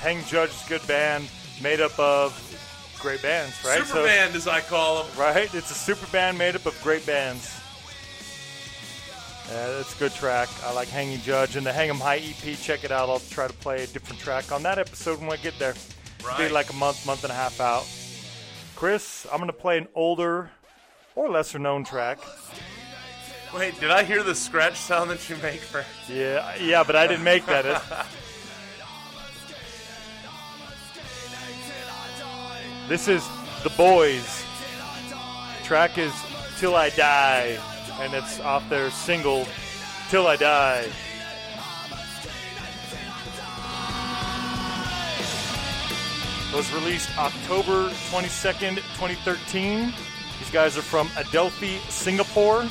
Speaker 2: Hanging Judge is a good band made up of great bands, right?
Speaker 1: Super band, as I call them.
Speaker 2: right? It's a super band made up of great bands. Yeah, that's a good track. I like Hanging Judge and the Hang 'em High EP. Check it out. I'll try to play a different track on that episode when I get there.
Speaker 1: Right.
Speaker 2: Be like a month, month and a half out. Chris, I'm going to play an older or lesser known track.
Speaker 1: Wait, did I hear the scratch sound that you make for?
Speaker 2: Yeah, yeah, but I didn't make that. It- [LAUGHS] this is The Boys. Track is Till I Die, and it's off their single Till I Die. Was released October 22nd, 2013. These guys are from Adelphi, Singapore.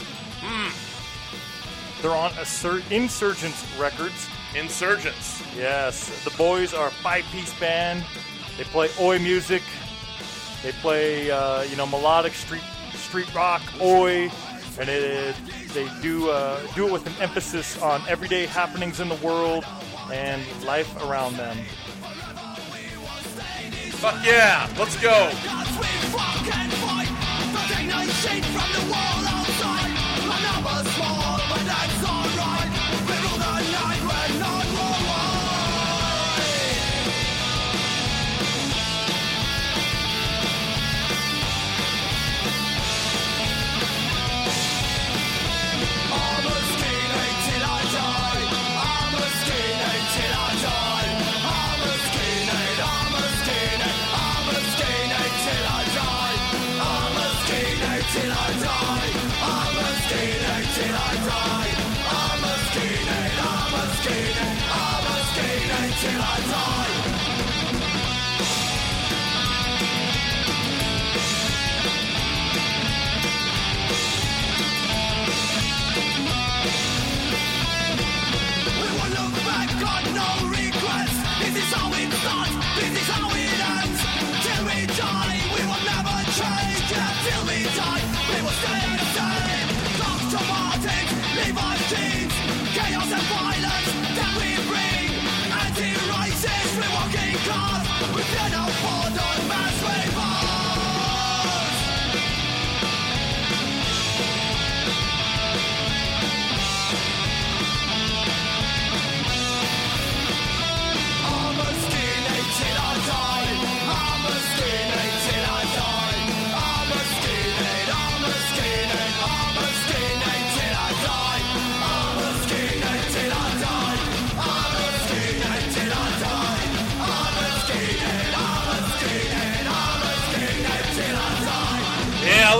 Speaker 2: They're on Assur- Insurgents Records.
Speaker 1: Insurgents.
Speaker 2: Yes, the boys are a five-piece band. They play oi music. They play, uh, you know, melodic street street rock, oi, and it, they do uh, do it with an emphasis on everyday happenings in the world and life around them.
Speaker 1: Fuck yeah, let's go. Yeah, I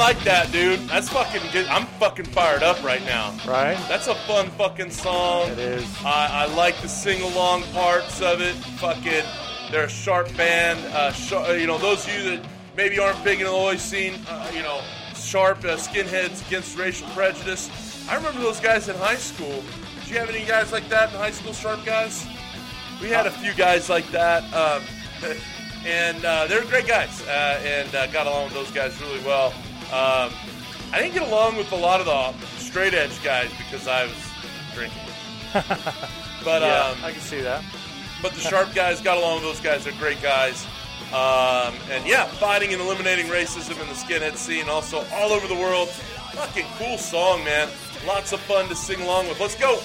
Speaker 1: like that, dude. That's fucking good. I'm fucking fired up right now.
Speaker 2: Right?
Speaker 1: That's a fun fucking song.
Speaker 2: It is.
Speaker 1: I, I like the sing along parts of it. Fucking, they're a sharp band. Uh, sharp, you know, those of you that maybe aren't big in the Oi scene, uh, you know, sharp uh, skinheads against racial prejudice. I remember those guys in high school. Did you have any guys like that in high school, sharp guys? We had a few guys like that. Um, [LAUGHS] and uh, they're great guys, uh, and uh, got along with those guys really well. Um, I didn't get along with a lot of the straight edge guys because I was drinking. [LAUGHS] but
Speaker 2: Yeah,
Speaker 1: um,
Speaker 2: I can see that.
Speaker 1: but the sharp guys got along with those guys. They're great guys. Um, and yeah, fighting and eliminating racism in the skinhead scene, also all over the world. Fucking cool song, man. Lots of fun to sing along with. Let's go.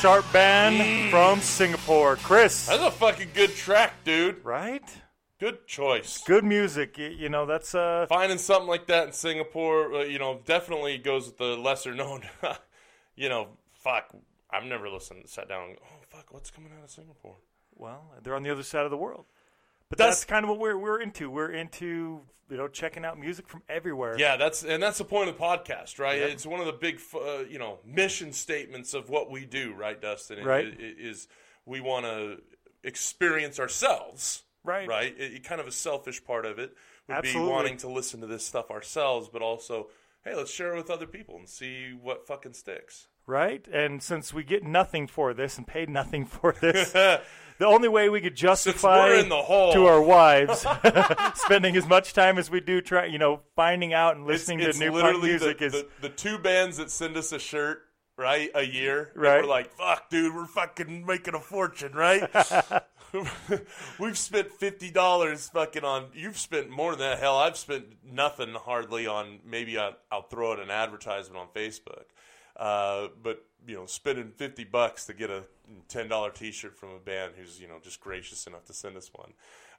Speaker 2: Sharp band from Singapore. Chris.
Speaker 1: That's a fucking good track, dude.
Speaker 2: Right?
Speaker 1: Good choice.
Speaker 2: Good music. You know, that's uh
Speaker 1: Finding something like that in Singapore, uh, you know, definitely goes with the lesser known. [LAUGHS] you know, fuck. I've never listened, sat down, and go, oh fuck, what's coming out of Singapore?
Speaker 2: well, they're on the other side of the world. But
Speaker 1: That's-
Speaker 2: that's, kind of what we're we're into. We're into, you know, checking out music from everywhere.
Speaker 1: Yeah, that's and that's the point of the podcast, right?
Speaker 2: Yep.
Speaker 1: It's one of the big, uh, you know, mission statements of what we do, right, Dustin?
Speaker 2: Right.
Speaker 1: it- it is we want to experience ourselves,
Speaker 2: Right.
Speaker 1: Right. It, it- kind of a selfish part of it would
Speaker 2: Absolutely.
Speaker 1: be wanting to listen to this stuff ourselves, but also, hey, let's share it with other people and see what fucking sticks.
Speaker 2: Right? And since we get nothing for this and pay nothing for [LAUGHS] this, the only way we could justify
Speaker 1: in the hole.
Speaker 2: to our wives [LAUGHS] [LAUGHS] spending as much time as we do trying, you know, finding out and listening
Speaker 1: it's, it's
Speaker 2: to new punk music
Speaker 1: the,
Speaker 2: is
Speaker 1: the, the two bands that send us a shirt right a year
Speaker 2: Right.
Speaker 1: we're like fuck dude we're fucking making a fortune right [LAUGHS] we've spent fifty dollars fucking on you've spent more than that hell I've spent nothing hardly on maybe I'll, I'll throw out an advertisement on Facebook uh, but you know spending 50 bucks to get a $10 t-shirt from a band who's you know just gracious enough to send us one.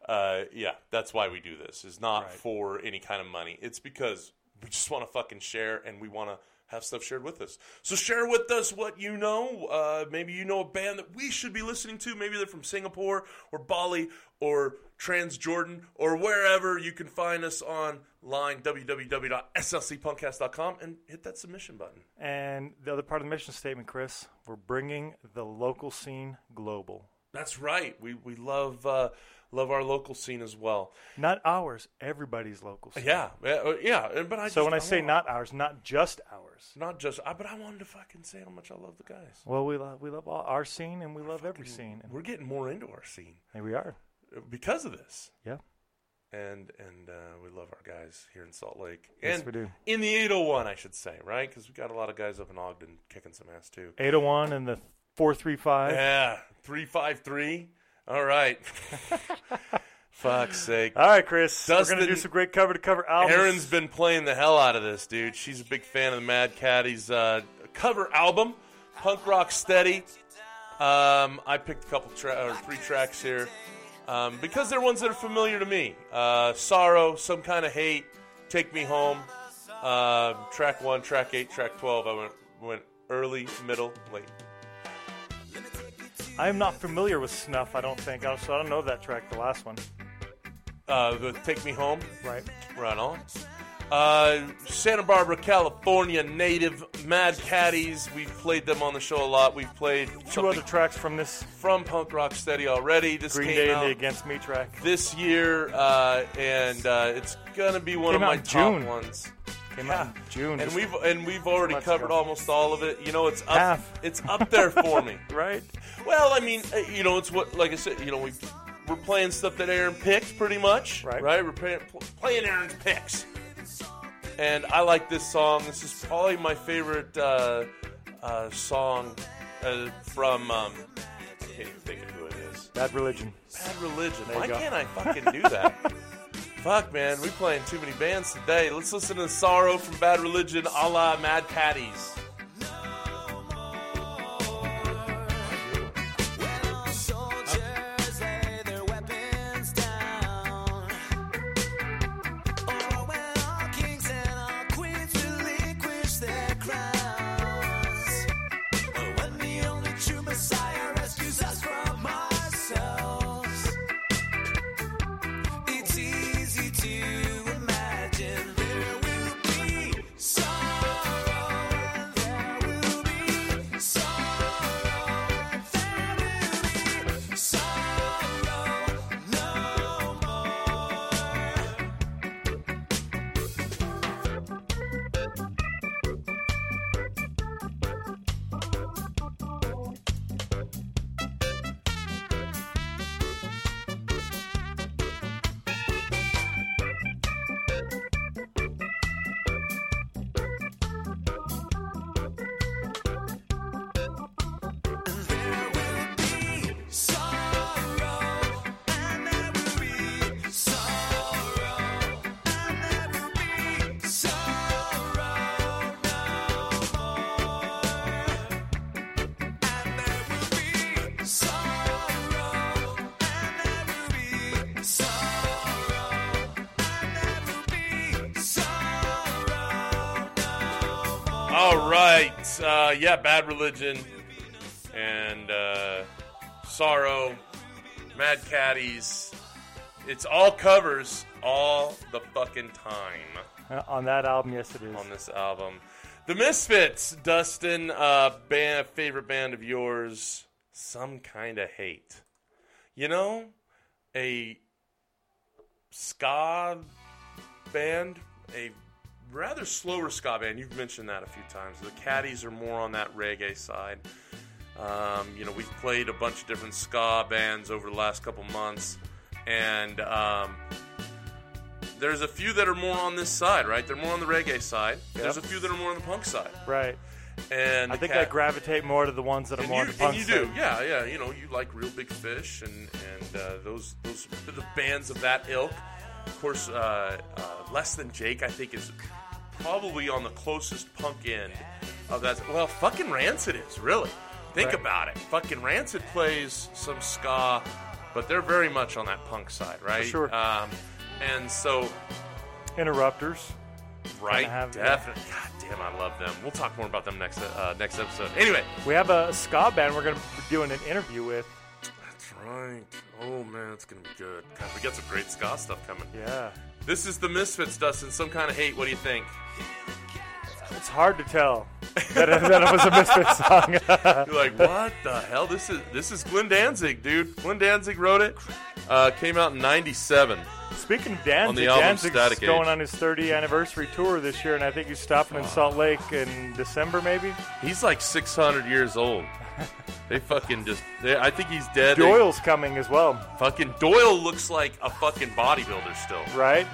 Speaker 1: Uh, yeah that's why we do this. Is not for any kind of money. It's because we just want to fucking share and we want to have stuff shared with us. So share with us what you know. Uh, maybe you know a band that we should be listening to. Maybe they're from singapore or bali or transjordan or wherever you can find us online www.slcpunkcast.com and hit that submission button
Speaker 2: and the other part of the mission statement, Chris, we're bringing the local scene global.
Speaker 1: That's right. We we love uh, love our local scene as well.
Speaker 2: Not ours, everybody's local scene.
Speaker 1: Yeah, yeah, uh, But I
Speaker 2: So
Speaker 1: just,
Speaker 2: when I say
Speaker 1: want-
Speaker 2: not ours, not just ours.
Speaker 1: not just, I, but I wanted to fucking say how much I love the guys.
Speaker 2: Well, we love we love all, our scene and we love every scene. And
Speaker 1: We're getting more into our scene
Speaker 2: here we are.
Speaker 1: Because of this,
Speaker 2: Yeah.
Speaker 1: and and uh, we love our guys here in Salt Lake,
Speaker 2: Yes, we do.
Speaker 1: in the 801, I should say, right? Because we got a lot of guys up in Ogden kicking some ass too.
Speaker 2: 801 and the 435.
Speaker 1: Yeah, three five three. All right. [LAUGHS] Fuck's sake.
Speaker 2: All right, Chris. we're going to do some great cover to cover albums.
Speaker 1: Erin's been playing the hell out of this, dude. She's a big fan of the Mad Caddies uh, cover album, Punk Rock Steady. Um, I picked a couple tra- or three tracks here um, because they're ones that are familiar to me. Uh, Sorrow, Some Kind of Hate, Take Me Home. Uh, track one, track eight, track twelve. I went went early, middle, late.
Speaker 2: I am not familiar with Snuff, I don't think. So I don't know that track, the last one.
Speaker 1: Uh, the Take Me Home.
Speaker 2: Right.
Speaker 1: Right on. Uh, Santa Barbara, California native Mad Caddies. We've played them on the show a lot. We've played
Speaker 2: Two other tracks from this
Speaker 1: from Punk Rock Steady already. This
Speaker 2: Green
Speaker 1: came
Speaker 2: Day and the Against Me track.
Speaker 1: this year, uh, and uh, it's gonna be one
Speaker 2: Came
Speaker 1: of my
Speaker 2: in
Speaker 1: top
Speaker 2: June.
Speaker 1: ones.
Speaker 2: Came out in June.
Speaker 1: And we've and we've already covered
Speaker 2: ago.
Speaker 1: almost all of it. You know, it's up.
Speaker 2: Half.
Speaker 1: It's up there for me. [LAUGHS]
Speaker 2: right?
Speaker 1: Well, I mean, uh, you know, it's what, like I said, you know, we we're playing stuff that Erin picked, pretty much,
Speaker 2: Right.
Speaker 1: Right? We're playing, playing Erin's picks, and I like this song. This is probably my favorite uh, uh, song uh, from. Um, I can't even think of who it is.
Speaker 2: Bad Religion.
Speaker 1: Bad Religion.
Speaker 2: There
Speaker 1: Why can't I fucking do that? [LAUGHS] Fuck, man, we playing too many bands today. Let's listen to Sorrow from Bad Religion, a la Mad Caddies. Right. Uh, yeah, Bad Religion and uh, Sorrow, Mad Caddies. It's all covers all the fucking time
Speaker 2: Uh, on that album, yes, it is.
Speaker 1: on this album. The Misfits, Dustin, uh, band, favorite band of yours, Some Kind of Hate. You know, a ska band, a rather slower ska band. You've mentioned that a few times. The Caddies are more on that reggae side. Um, you know, we've played a bunch of different ska bands over the last couple months, and um, there's a few that are more on this side, right? They're more on the reggae side. There's a few that are more on the punk side,
Speaker 2: Right.
Speaker 1: and
Speaker 2: I think I gravitate more to the ones that are
Speaker 1: and
Speaker 2: more
Speaker 1: you,
Speaker 2: on the punk
Speaker 1: and you do,
Speaker 2: side.
Speaker 1: yeah, yeah. You know, you like Reel Big Fish and and uh, those those the bands of that ilk. Of course, uh, uh, Less Than Jake, I think, is probably on the closest punk end of that. Well, fucking Rancid is really. Think
Speaker 2: Right.
Speaker 1: about it. Fucking Rancid plays some ska, but they're very much on that punk side, right?
Speaker 2: sure.
Speaker 1: Um, and so,
Speaker 2: Interrupters.
Speaker 1: right, definitely. God damn, I love them. We'll talk more about them next uh, next episode. Anyway,
Speaker 2: We have a ska band we're going to be doing an interview with.
Speaker 1: That's right. Oh man, it's gonna be good. God, we got some great ska stuff coming.
Speaker 2: Yeah.
Speaker 1: This is the Misfits, Dustin. Some kind of hate. What do you think?
Speaker 2: It's hard to tell that, that was a Misfit song. [LAUGHS]
Speaker 1: You're like, what the hell? This is this is Glenn Danzig, dude. Glenn Danzig wrote it. Uh, came out in '97.
Speaker 2: Speaking of Danzig,
Speaker 1: On the album
Speaker 2: Danzig's
Speaker 1: Static
Speaker 2: going
Speaker 1: Age.
Speaker 2: on his 30th anniversary tour this year, and I think he's stopping in Salt Lake in December, maybe.
Speaker 1: He's like 600 years old. [LAUGHS] They fucking just. They, I think he's dead. They-
Speaker 2: Doyle's coming as well,
Speaker 1: fucking Doyle looks like a fucking bodybuilder still.
Speaker 2: right?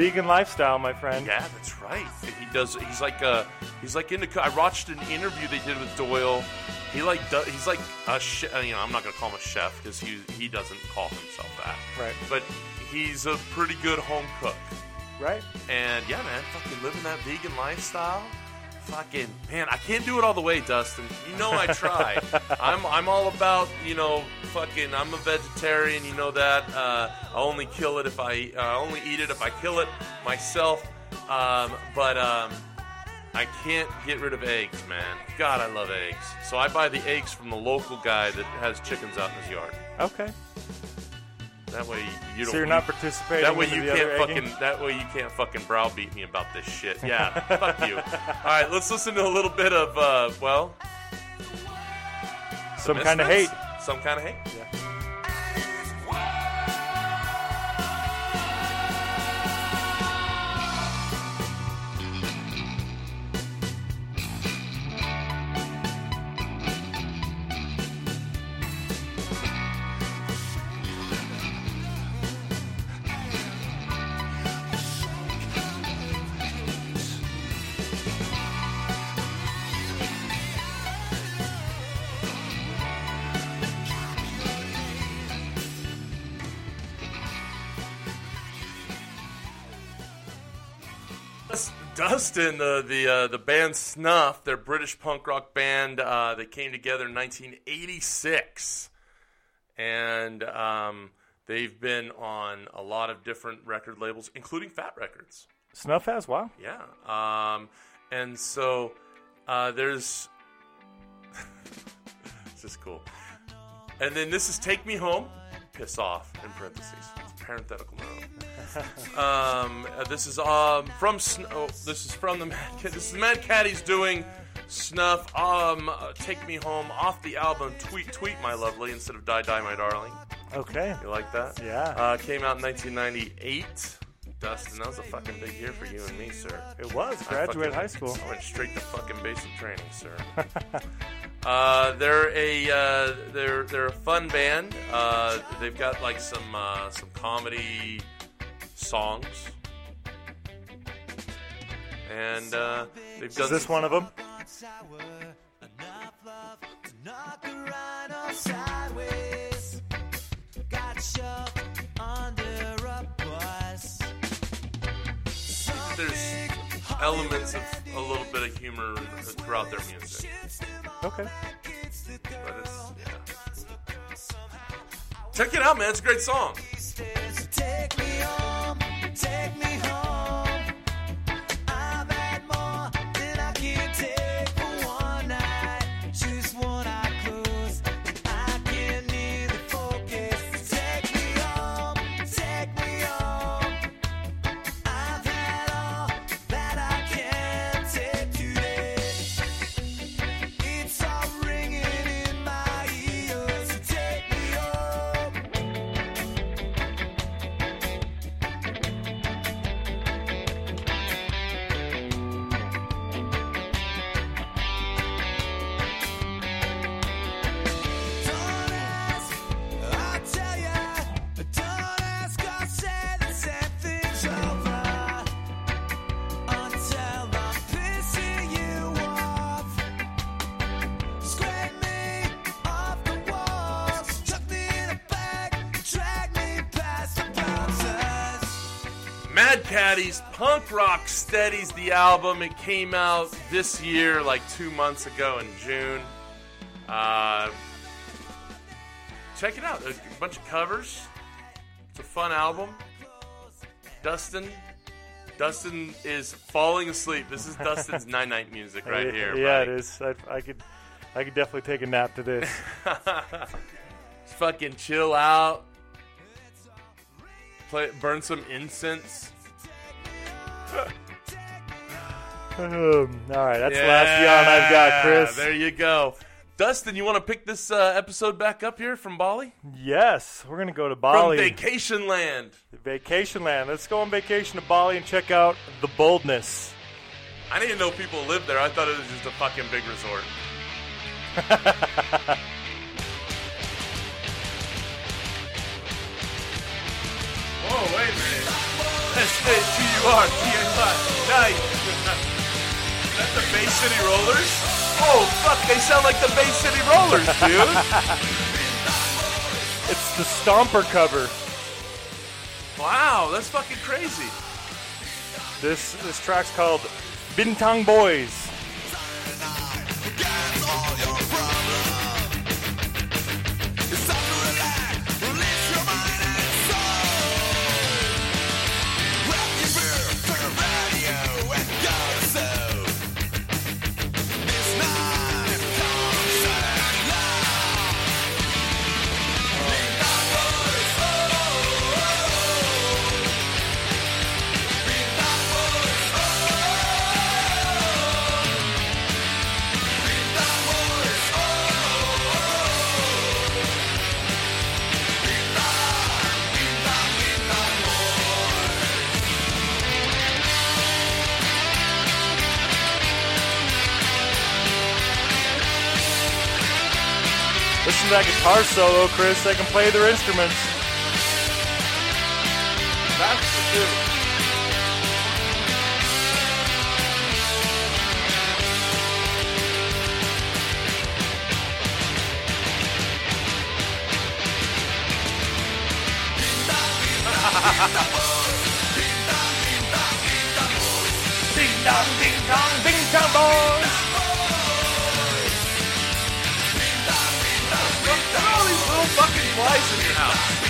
Speaker 2: Vegan lifestyle, my friend.
Speaker 1: Yeah, that's right. He does. He's like uh He's like into. I watched an interview they did with Doyle. He like. do- He's like a. Che- uh, you know, I'm not gonna call him a chef because he he doesn't call himself that.
Speaker 2: Right.
Speaker 1: But he's a pretty good home cook.
Speaker 2: Right?
Speaker 1: And yeah, man, fucking living that vegan lifestyle. Fucking man, I can't do it all the way, Dustin. You know I try. [LAUGHS] I'm I'm all about you know fucking. I'm a vegetarian. You know that. Uh, I only kill it if I uh, only eat it if I kill it myself. Um, but um, I can't get rid of eggs, man. God, I love eggs. So I buy the eggs from the local guy that has chickens out in his yard.
Speaker 2: Okay.
Speaker 1: That way you don't.
Speaker 2: So you're not participating
Speaker 1: That way you
Speaker 2: the
Speaker 1: can't fucking.
Speaker 2: egging?
Speaker 1: That way you can't fucking browbeat me about this shit. [LAUGHS] Yeah, fuck you. All right, let's listen to a little bit of uh, well,
Speaker 2: Some kind of hate.
Speaker 1: Some kind of hate. Dustin, the the uh, the band Snuff, they're British punk rock band. Uh, they came together in 1986, and um, they've been on a lot of different record labels, including Fat Records.
Speaker 2: Snuff has? Wow.
Speaker 1: Yeah. Um, and so uh, there's. [LAUGHS] this is cool. And then this is Take Me Home, Piss Off, in parentheses. Parenthetical note. [LAUGHS] um, uh, this is um, from. Sn- oh, this is from the [LAUGHS] Mad Cat. This is Mad Caddies doing Snuff. Um, uh, Take Me Home off the album Tweet Tweet My Lovely instead of Die Die My Darling.
Speaker 2: Okay.
Speaker 1: You like that?
Speaker 2: Yeah.
Speaker 1: Uh, came out in 1998. Dustin, that was a fucking big year for you and me, sir.
Speaker 2: It was.
Speaker 1: I
Speaker 2: Graduate high school.
Speaker 1: I went straight to fucking basic training, sir. [LAUGHS] uh, they're a uh, they're they're a fun band. Uh, they've got like some uh, some comedy songs, and uh, they've done
Speaker 2: Is this
Speaker 1: some-
Speaker 2: one of them?
Speaker 1: There's elements of a little bit of humor throughout their music,
Speaker 2: Okay.
Speaker 1: but it's yeah. Check it out, man. It's a great song. Caddies Punk Rock Steadies the album. It came out this year, like two months ago in June. Uh, check it out. A bunch of covers. It's a fun album. Dustin. Dustin is falling asleep. This is Dustin's [LAUGHS] night night music right
Speaker 2: yeah,
Speaker 1: here.
Speaker 2: Yeah,
Speaker 1: buddy.
Speaker 2: it is. I, I could, I could definitely take a nap to this. [LAUGHS]
Speaker 1: Just fucking chill out. Play, burn some incense.
Speaker 2: Um, all right, that's the last yawn I've got, Chris.
Speaker 1: There you go. Dustin, you want to pick this uh, episode back up here from Bali?
Speaker 2: Yes, we're gonna go to
Speaker 1: From
Speaker 2: Bali,
Speaker 1: Vacation Land.
Speaker 2: vacation land. Let's go on vacation to Bali and check out the boldness.
Speaker 1: I didn't know people lived there. I thought it was just a fucking big resort. [LAUGHS] Whoa, wait a minute. S-A-T-U-R-T-A-Y. Nice. Is that the Bay City Rollers? Oh, fuck, they sound like the Bay City Rollers, dude. [LAUGHS]
Speaker 2: It's the Stomper cover.
Speaker 1: wow, that's fucking crazy.
Speaker 2: This this track's called Bintang Boys. That guitar solo, Chris. They can play their instruments.
Speaker 1: That's the dude.
Speaker 2: Ding dong, ding dong, ding dong, boys.
Speaker 1: Flies in your house.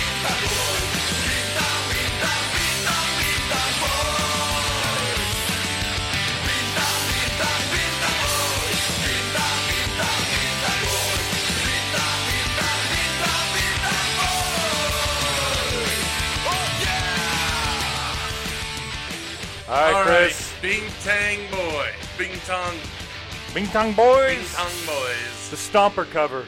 Speaker 2: All right,
Speaker 1: All right,
Speaker 2: Chris.
Speaker 1: Bing Tang Boy. Bing Tong.
Speaker 2: Bintang Boys.
Speaker 1: Bing Tong Boys.
Speaker 2: The Stomper cover.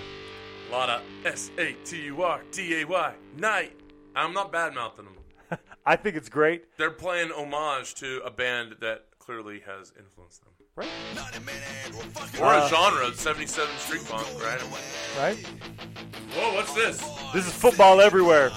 Speaker 1: S A T U R D A Y. Night. I'm not bad mouthing them. [LAUGHS]
Speaker 2: I think it's great.
Speaker 1: They're playing homage to a band that clearly has influenced them.
Speaker 2: Right?
Speaker 1: Or
Speaker 2: Uh,
Speaker 1: a genre, 77 Street Punk, right?
Speaker 2: Right?
Speaker 1: Whoa, what's this?
Speaker 2: This is football everywhere.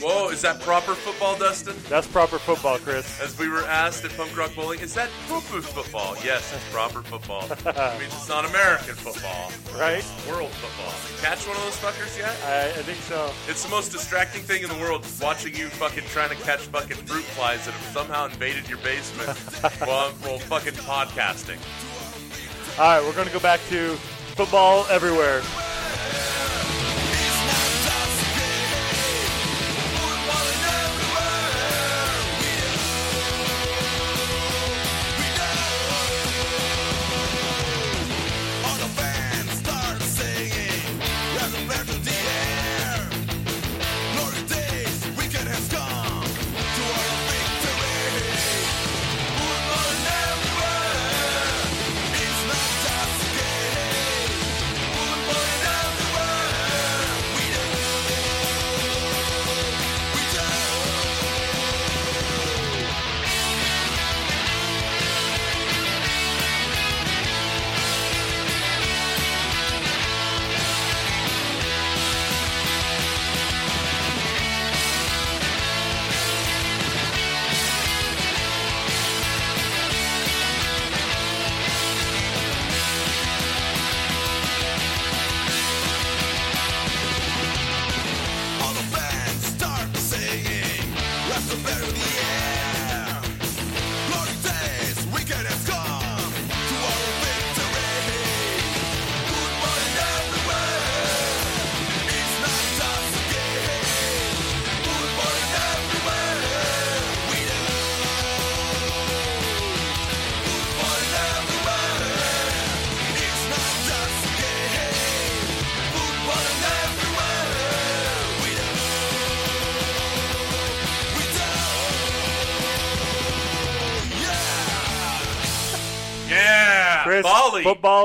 Speaker 1: Whoa, is that proper football, Dustin?
Speaker 2: That's proper football, Chris.
Speaker 1: As we were asked at Punk Rock Bowling, is that proper football? Yes, it's proper football. [LAUGHS] it means it's not American football.
Speaker 2: Right?
Speaker 1: World football. Catch one of those fuckers yet?
Speaker 2: I, I think so.
Speaker 1: It's the most distracting thing in the world, watching you fucking trying to catch fucking fruit flies that have somehow invaded your basement [LAUGHS] while while fucking podcasting.
Speaker 2: All right, we're going to go back to football everywhere.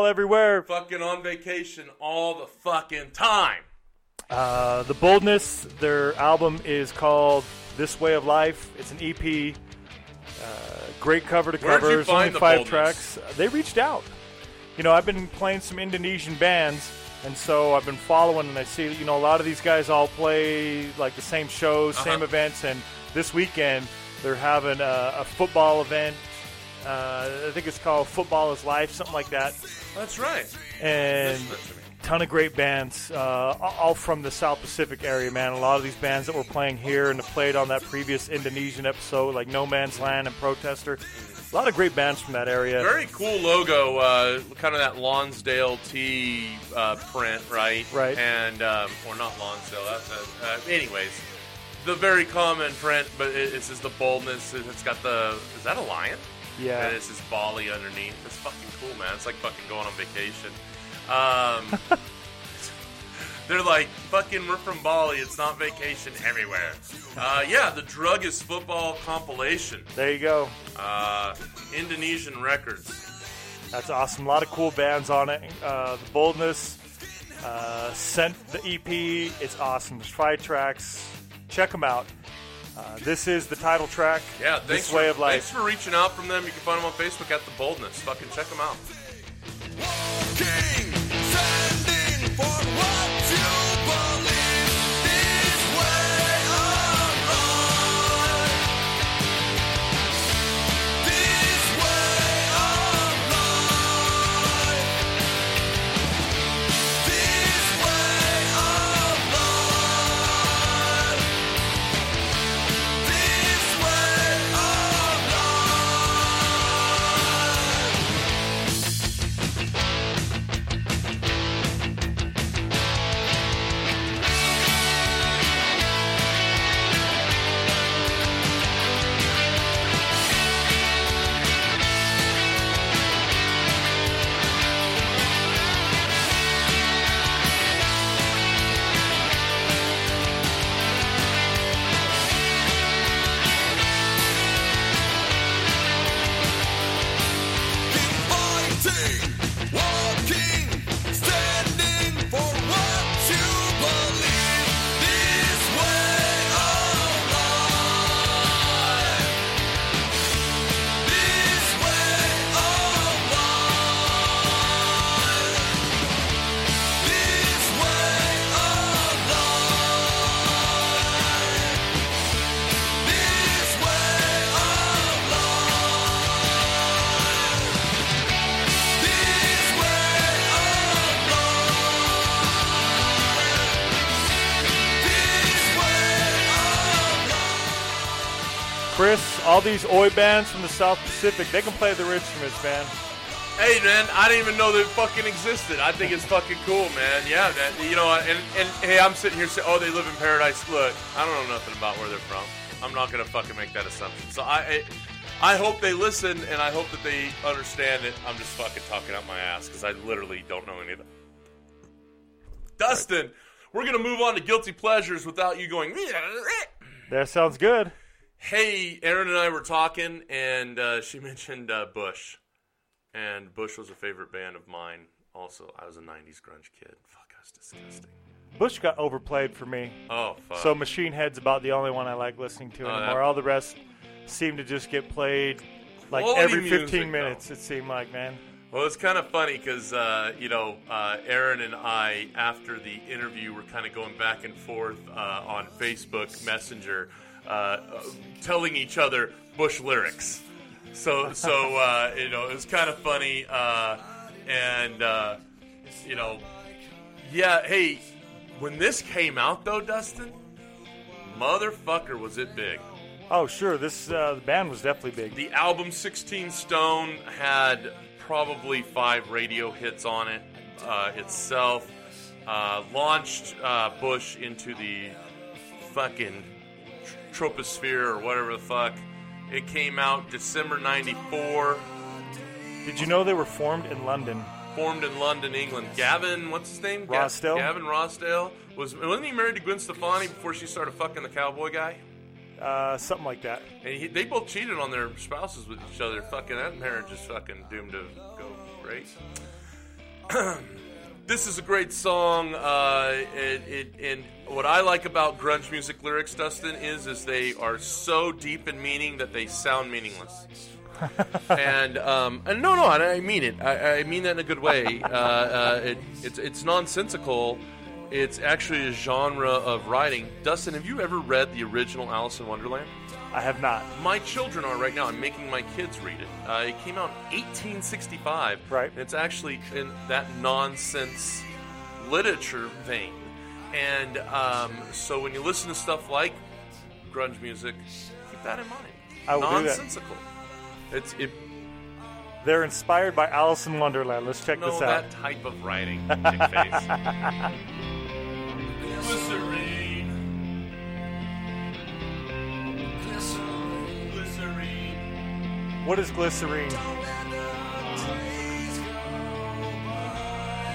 Speaker 2: Everywhere.
Speaker 1: Fucking on vacation all the fucking time.
Speaker 2: Uh, the Boldness, their album is called This Way of Life. It's an EP. Uh, great cover to
Speaker 1: Where'd
Speaker 2: cover. It's only five
Speaker 1: Boldness?
Speaker 2: tracks. Uh, They reached out. You know, I've been playing some Indonesian bands, and so I've been following, and I see, you know, a lot of these guys all play like the same shows,
Speaker 1: Uh-huh.
Speaker 2: same events, and this weekend they're having a, a football event. Uh, I think it's called Football is Life, something like that.
Speaker 1: That's right.
Speaker 2: And
Speaker 1: Mention that to me.
Speaker 2: ton of great bands, uh, all from the South Pacific area, man. A lot of these bands that were playing here and that played on that previous Indonesian episode, like No Man's Land and Protester. A lot of great bands from that area.
Speaker 1: Very cool logo, uh, kind of that Lonsdale T uh, print, right?
Speaker 2: Right.
Speaker 1: And um, or not Lonsdale. That's a, uh, anyways, the very common print, but it, it says the boldness. It's got the is that a lion?
Speaker 2: Yeah.
Speaker 1: And it says Bali underneath. It's fucking cool, man. It's like fucking going on vacation. Um, [LAUGHS] they're like, fucking, we're from Bali. It's not vacation everywhere. Uh, yeah, the Drug is Football compilation.
Speaker 2: There you go.
Speaker 1: Uh, Indonesian Records.
Speaker 2: That's awesome. A lot of cool bands on it. Uh, the Boldness uh, sent the EP. It's awesome. There's five tracks. Check them out. Uh, this is the title track.
Speaker 1: Yeah, thanks
Speaker 2: this
Speaker 1: for,
Speaker 2: way of life.
Speaker 1: Thanks for reaching out from them. You can find them on Facebook at The Boldness. Fucking check them out.
Speaker 4: Walking,
Speaker 2: all these Oi bands from the South Pacific, they can play their instruments, man.
Speaker 1: Hey, man, I didn't even know they fucking existed. I think it's fucking cool, man. Yeah, man. You know, and, and hey, I'm sitting here saying, oh, they live in paradise. Look, I don't know nothing about where they're from. I'm not going to fucking make that assumption. So I, I, I hope they listen, and I hope that they understand it. I'm just fucking talking out my ass because I literally don't know any of them. Dustin, we're going to move on to guilty pleasures without you going.
Speaker 2: That sounds good.
Speaker 1: Hey, Erin and I were talking, and uh, she [LAUGHS] mentioned uh, Bush, and Bush was a favorite band of mine. Also, I was a '90s grunge kid. Fuck, that's disgusting.
Speaker 2: Bush got overplayed for me.
Speaker 1: Oh fuck.
Speaker 2: So Machine Head's about the only one I like listening to
Speaker 1: Oh,
Speaker 2: anymore.
Speaker 1: that-
Speaker 2: All the rest seem to just get played like
Speaker 1: Quality
Speaker 2: every
Speaker 1: music,
Speaker 2: 15
Speaker 1: though.
Speaker 2: minutes. It seemed like, man.
Speaker 1: Well, it's kind of funny because uh, you know uh, Erin and I, after the interview, were kind of going back and forth uh, on Facebook Messenger, uh, telling each other Bush lyrics. So, so uh, you know, it was kind of funny, uh, and uh, you know, yeah. Hey, when this came out, though, Dustin, motherfucker, was it big?
Speaker 2: Oh, sure. This uh, the band was definitely big.
Speaker 1: The album 16 Stone had probably five radio hits on it uh, itself. Uh, launched uh, Bush into the fucking troposphere or whatever the fuck. It came out December 94,
Speaker 2: Did you know they were formed in London?
Speaker 1: formed in London, England. Gavin, what's his name? Gavin Rossdale. Was, wasn't he married to Gwen Stefani before she started fucking the cowboy guy?
Speaker 2: Uh, something like that.
Speaker 1: And he, they both cheated on their spouses with each other. Fucking that marriage is fucking doomed to go great. [CLEARS THROAT] this is a great song. Uh, it, it, and what I like about grunge music lyrics, Dustin, is is they are so deep in meaning that they sound meaningless. [LAUGHS] and um, and no, no, I mean it. I, I mean that in a good way. Uh, uh, it, it's it's nonsensical. It's actually a genre of writing. Dustin, have you ever read the original Alice in Wonderland?
Speaker 2: I have not.
Speaker 1: My children are right now. I'm making my kids read it. Uh, it came out in 1865.
Speaker 2: Right.
Speaker 1: And it's actually in that nonsense literature vein. And um, so when you listen to stuff like grunge music, keep that in mind.
Speaker 2: I will do that.
Speaker 1: Nonsensical. It's it.
Speaker 2: They're inspired by Alice in Wonderland. Let's check
Speaker 1: No,
Speaker 2: this out.
Speaker 1: that type of writing. [LAUGHS]
Speaker 2: What is glycerine?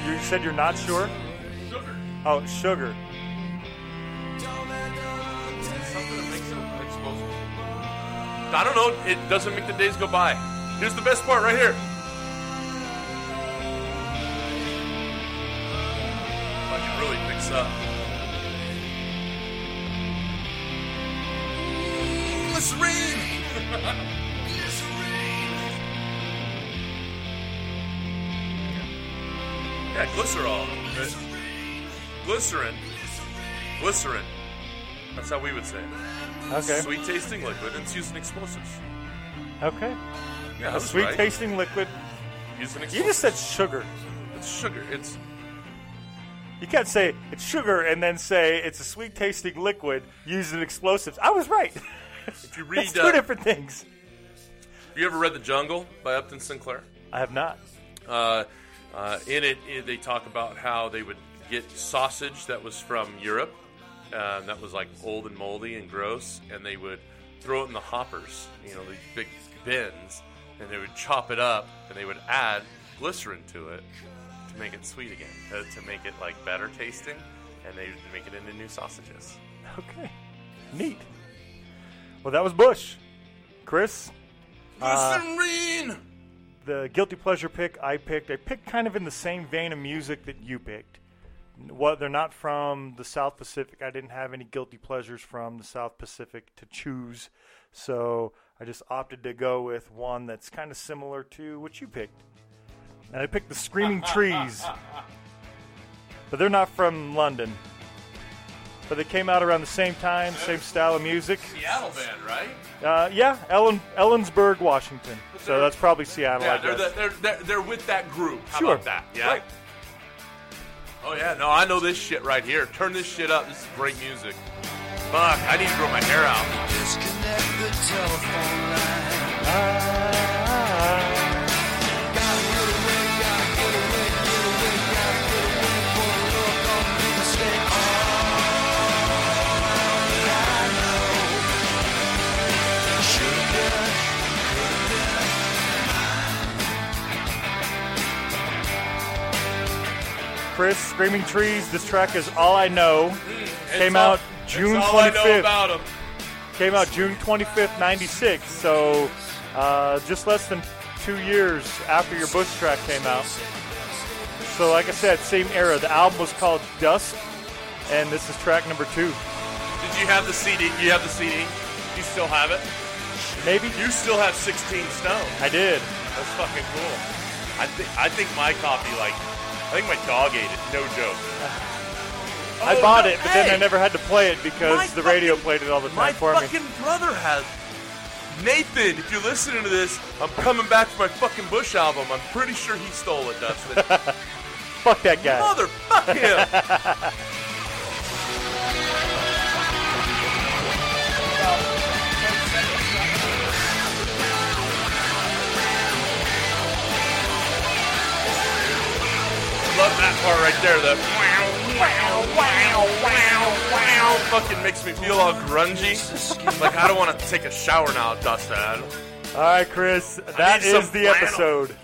Speaker 2: You said you're not sure?
Speaker 1: Sugar.
Speaker 2: Oh, sugar.
Speaker 1: Something that makes it explosive. I don't know. It doesn't make the days go by. Here's the best part right here. Fucking really picks up. Glycerine. [LAUGHS] Yeah, glycerol. Uh, Glycerin. Glycerin. That's how we would say it.
Speaker 2: Okay.
Speaker 1: Sweet tasting liquid and it's used in explosives.
Speaker 2: Okay.
Speaker 1: Yeah, that's
Speaker 2: sweet
Speaker 1: right.
Speaker 2: tasting liquid.
Speaker 1: Used in explosives.
Speaker 2: You just said sugar.
Speaker 1: it's sugar. It's
Speaker 2: You can't say it's sugar and then say it's a sweet tasting liquid used in explosives. I was right.
Speaker 1: if you read. [LAUGHS]
Speaker 2: It's two
Speaker 1: uh,
Speaker 2: different things.
Speaker 1: Have you ever read The Jungle by Upton Sinclair?
Speaker 2: I have not.
Speaker 1: Uh, uh, in it, it, they talk about how they would get sausage that was from Europe, uh, that was like old and moldy and gross, and they would throw it in the hoppers, you know, these big bins, and they would chop it up, and they would add glycerin to it to make it sweet again, uh, to make it like better tasting, and they would make it into new sausages.
Speaker 2: Okay. Neat. Well, that was Bush. Chris, Uh,
Speaker 1: Glycerine.
Speaker 2: The guilty pleasure pick I picked, I picked kind of in the same vein of music that you picked. Well, they're not from the South Pacific. I didn't have any guilty pleasures from the South Pacific to choose, so I just opted to go with one that's kind of similar to what you picked. And I picked the Screaming [LAUGHS] Trees, but they're not from London. But they came out around the same time, same style of music.
Speaker 1: Seattle band, right?
Speaker 2: Uh, yeah, Ellen, Ellensburg, Washington. So that's probably Seattle.
Speaker 1: Yeah,
Speaker 2: I
Speaker 1: they're,
Speaker 2: guess.
Speaker 1: the, they're, they're, they're with that group. How
Speaker 2: Sure.
Speaker 1: about that? Yeah.
Speaker 2: Right.
Speaker 1: Oh, yeah. No, I know this shit right here. Turn this shit up. This is great music. Fuck, I need to grow my hair out.
Speaker 4: Disconnect the telephone line. Gotta
Speaker 2: Chris, Screaming Trees. This track is All I Know. Came
Speaker 1: all-
Speaker 2: out June
Speaker 1: that's all I know
Speaker 2: 25th.
Speaker 1: about 'em.
Speaker 2: Came out June 25th, 96. So uh, just less than two years after your Bush track came out. So, like I said, same era. The album was called Dusk, and this is track number two.
Speaker 1: Did you have the CD? You have the CD? You still have it?
Speaker 2: Maybe?
Speaker 1: You still have 16 Stone.
Speaker 2: I did.
Speaker 1: That's fucking cool. I think I think my copy, like, I think my dog ate it. No joke.
Speaker 2: I
Speaker 1: Oh,
Speaker 2: bought
Speaker 1: no,
Speaker 2: it, but then! I never had to play it because
Speaker 1: My
Speaker 2: the radio played it all the time for me.
Speaker 1: My fucking brother has. Nathan, if you're listening to this, I'm coming back for my fucking Bush album. I'm pretty sure he stole it, Dustin. [LAUGHS]
Speaker 2: Fuck that guy.
Speaker 1: Motherfuck him. [LAUGHS] Love that part right there. The wow, wow, wow, wow, wow. Fucking makes me feel all grungy. like I don't want to take a shower now, Dustin.
Speaker 2: All right, Chris, that is the
Speaker 1: flannel.
Speaker 2: episode.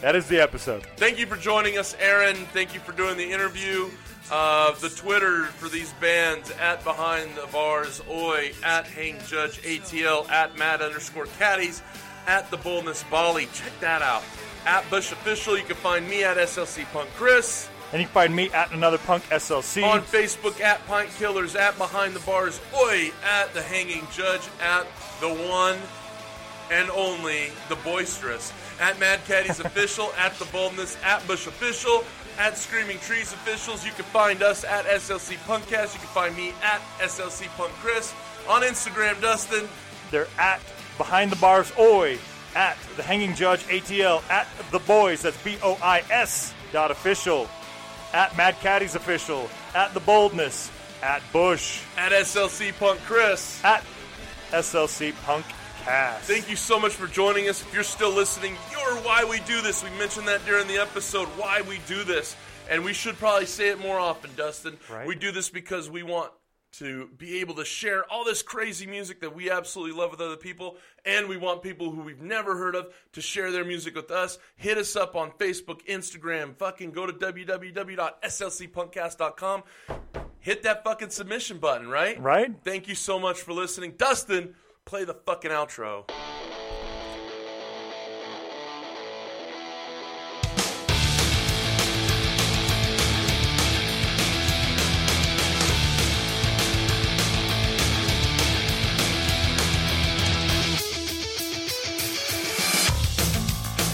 Speaker 2: That is the episode.
Speaker 1: Thank you for joining us, Erin. Thank you for doing the interview. Uh, the Twitter for these bands at Behind the Bars Oi, at Hang Judge ATL, at Mad underscore Caddies, at The Boldness Bali. Check that out. At Bush Official, you can find me at SLC Punk Chris.
Speaker 2: And you can find me at another punk SLC.
Speaker 1: On Facebook at Pint Killers, at Behind the Bars Oi, at The Hanging Judge, at The One and only The Boisterous. At Mad Caddies [LAUGHS] Official, at The Boldness, at Bush Official, at Screaming Trees Officials. You can find us at SLC Punkcast. You can find me at SLC Punk Chris. On Instagram, Dustin.
Speaker 2: They're at Behind the Bars Oi, at The Hanging Judge ATL, at The Boys, that's B O I S dot official, at Mad Caddies Official, at The Boldness, at Bush,
Speaker 1: At SLC Punk Chris.
Speaker 2: at SLC Punk Cast.
Speaker 1: Thank you so much for joining us. If you're still listening, you're why we do this. We mentioned that during the episode, why we do this. And we should probably say it more often, Dustin.
Speaker 2: Right.
Speaker 1: We do this because we want to be able to share all this crazy music that we absolutely love with other people. And we want people who we've never heard of to share their music with us. Hit us up on Facebook, Instagram. Fucking go to www.slcpunkcast.com. Hit that fucking submission button, right?
Speaker 2: Right?
Speaker 1: Thank you so much for listening. Dustin, play the fucking outro.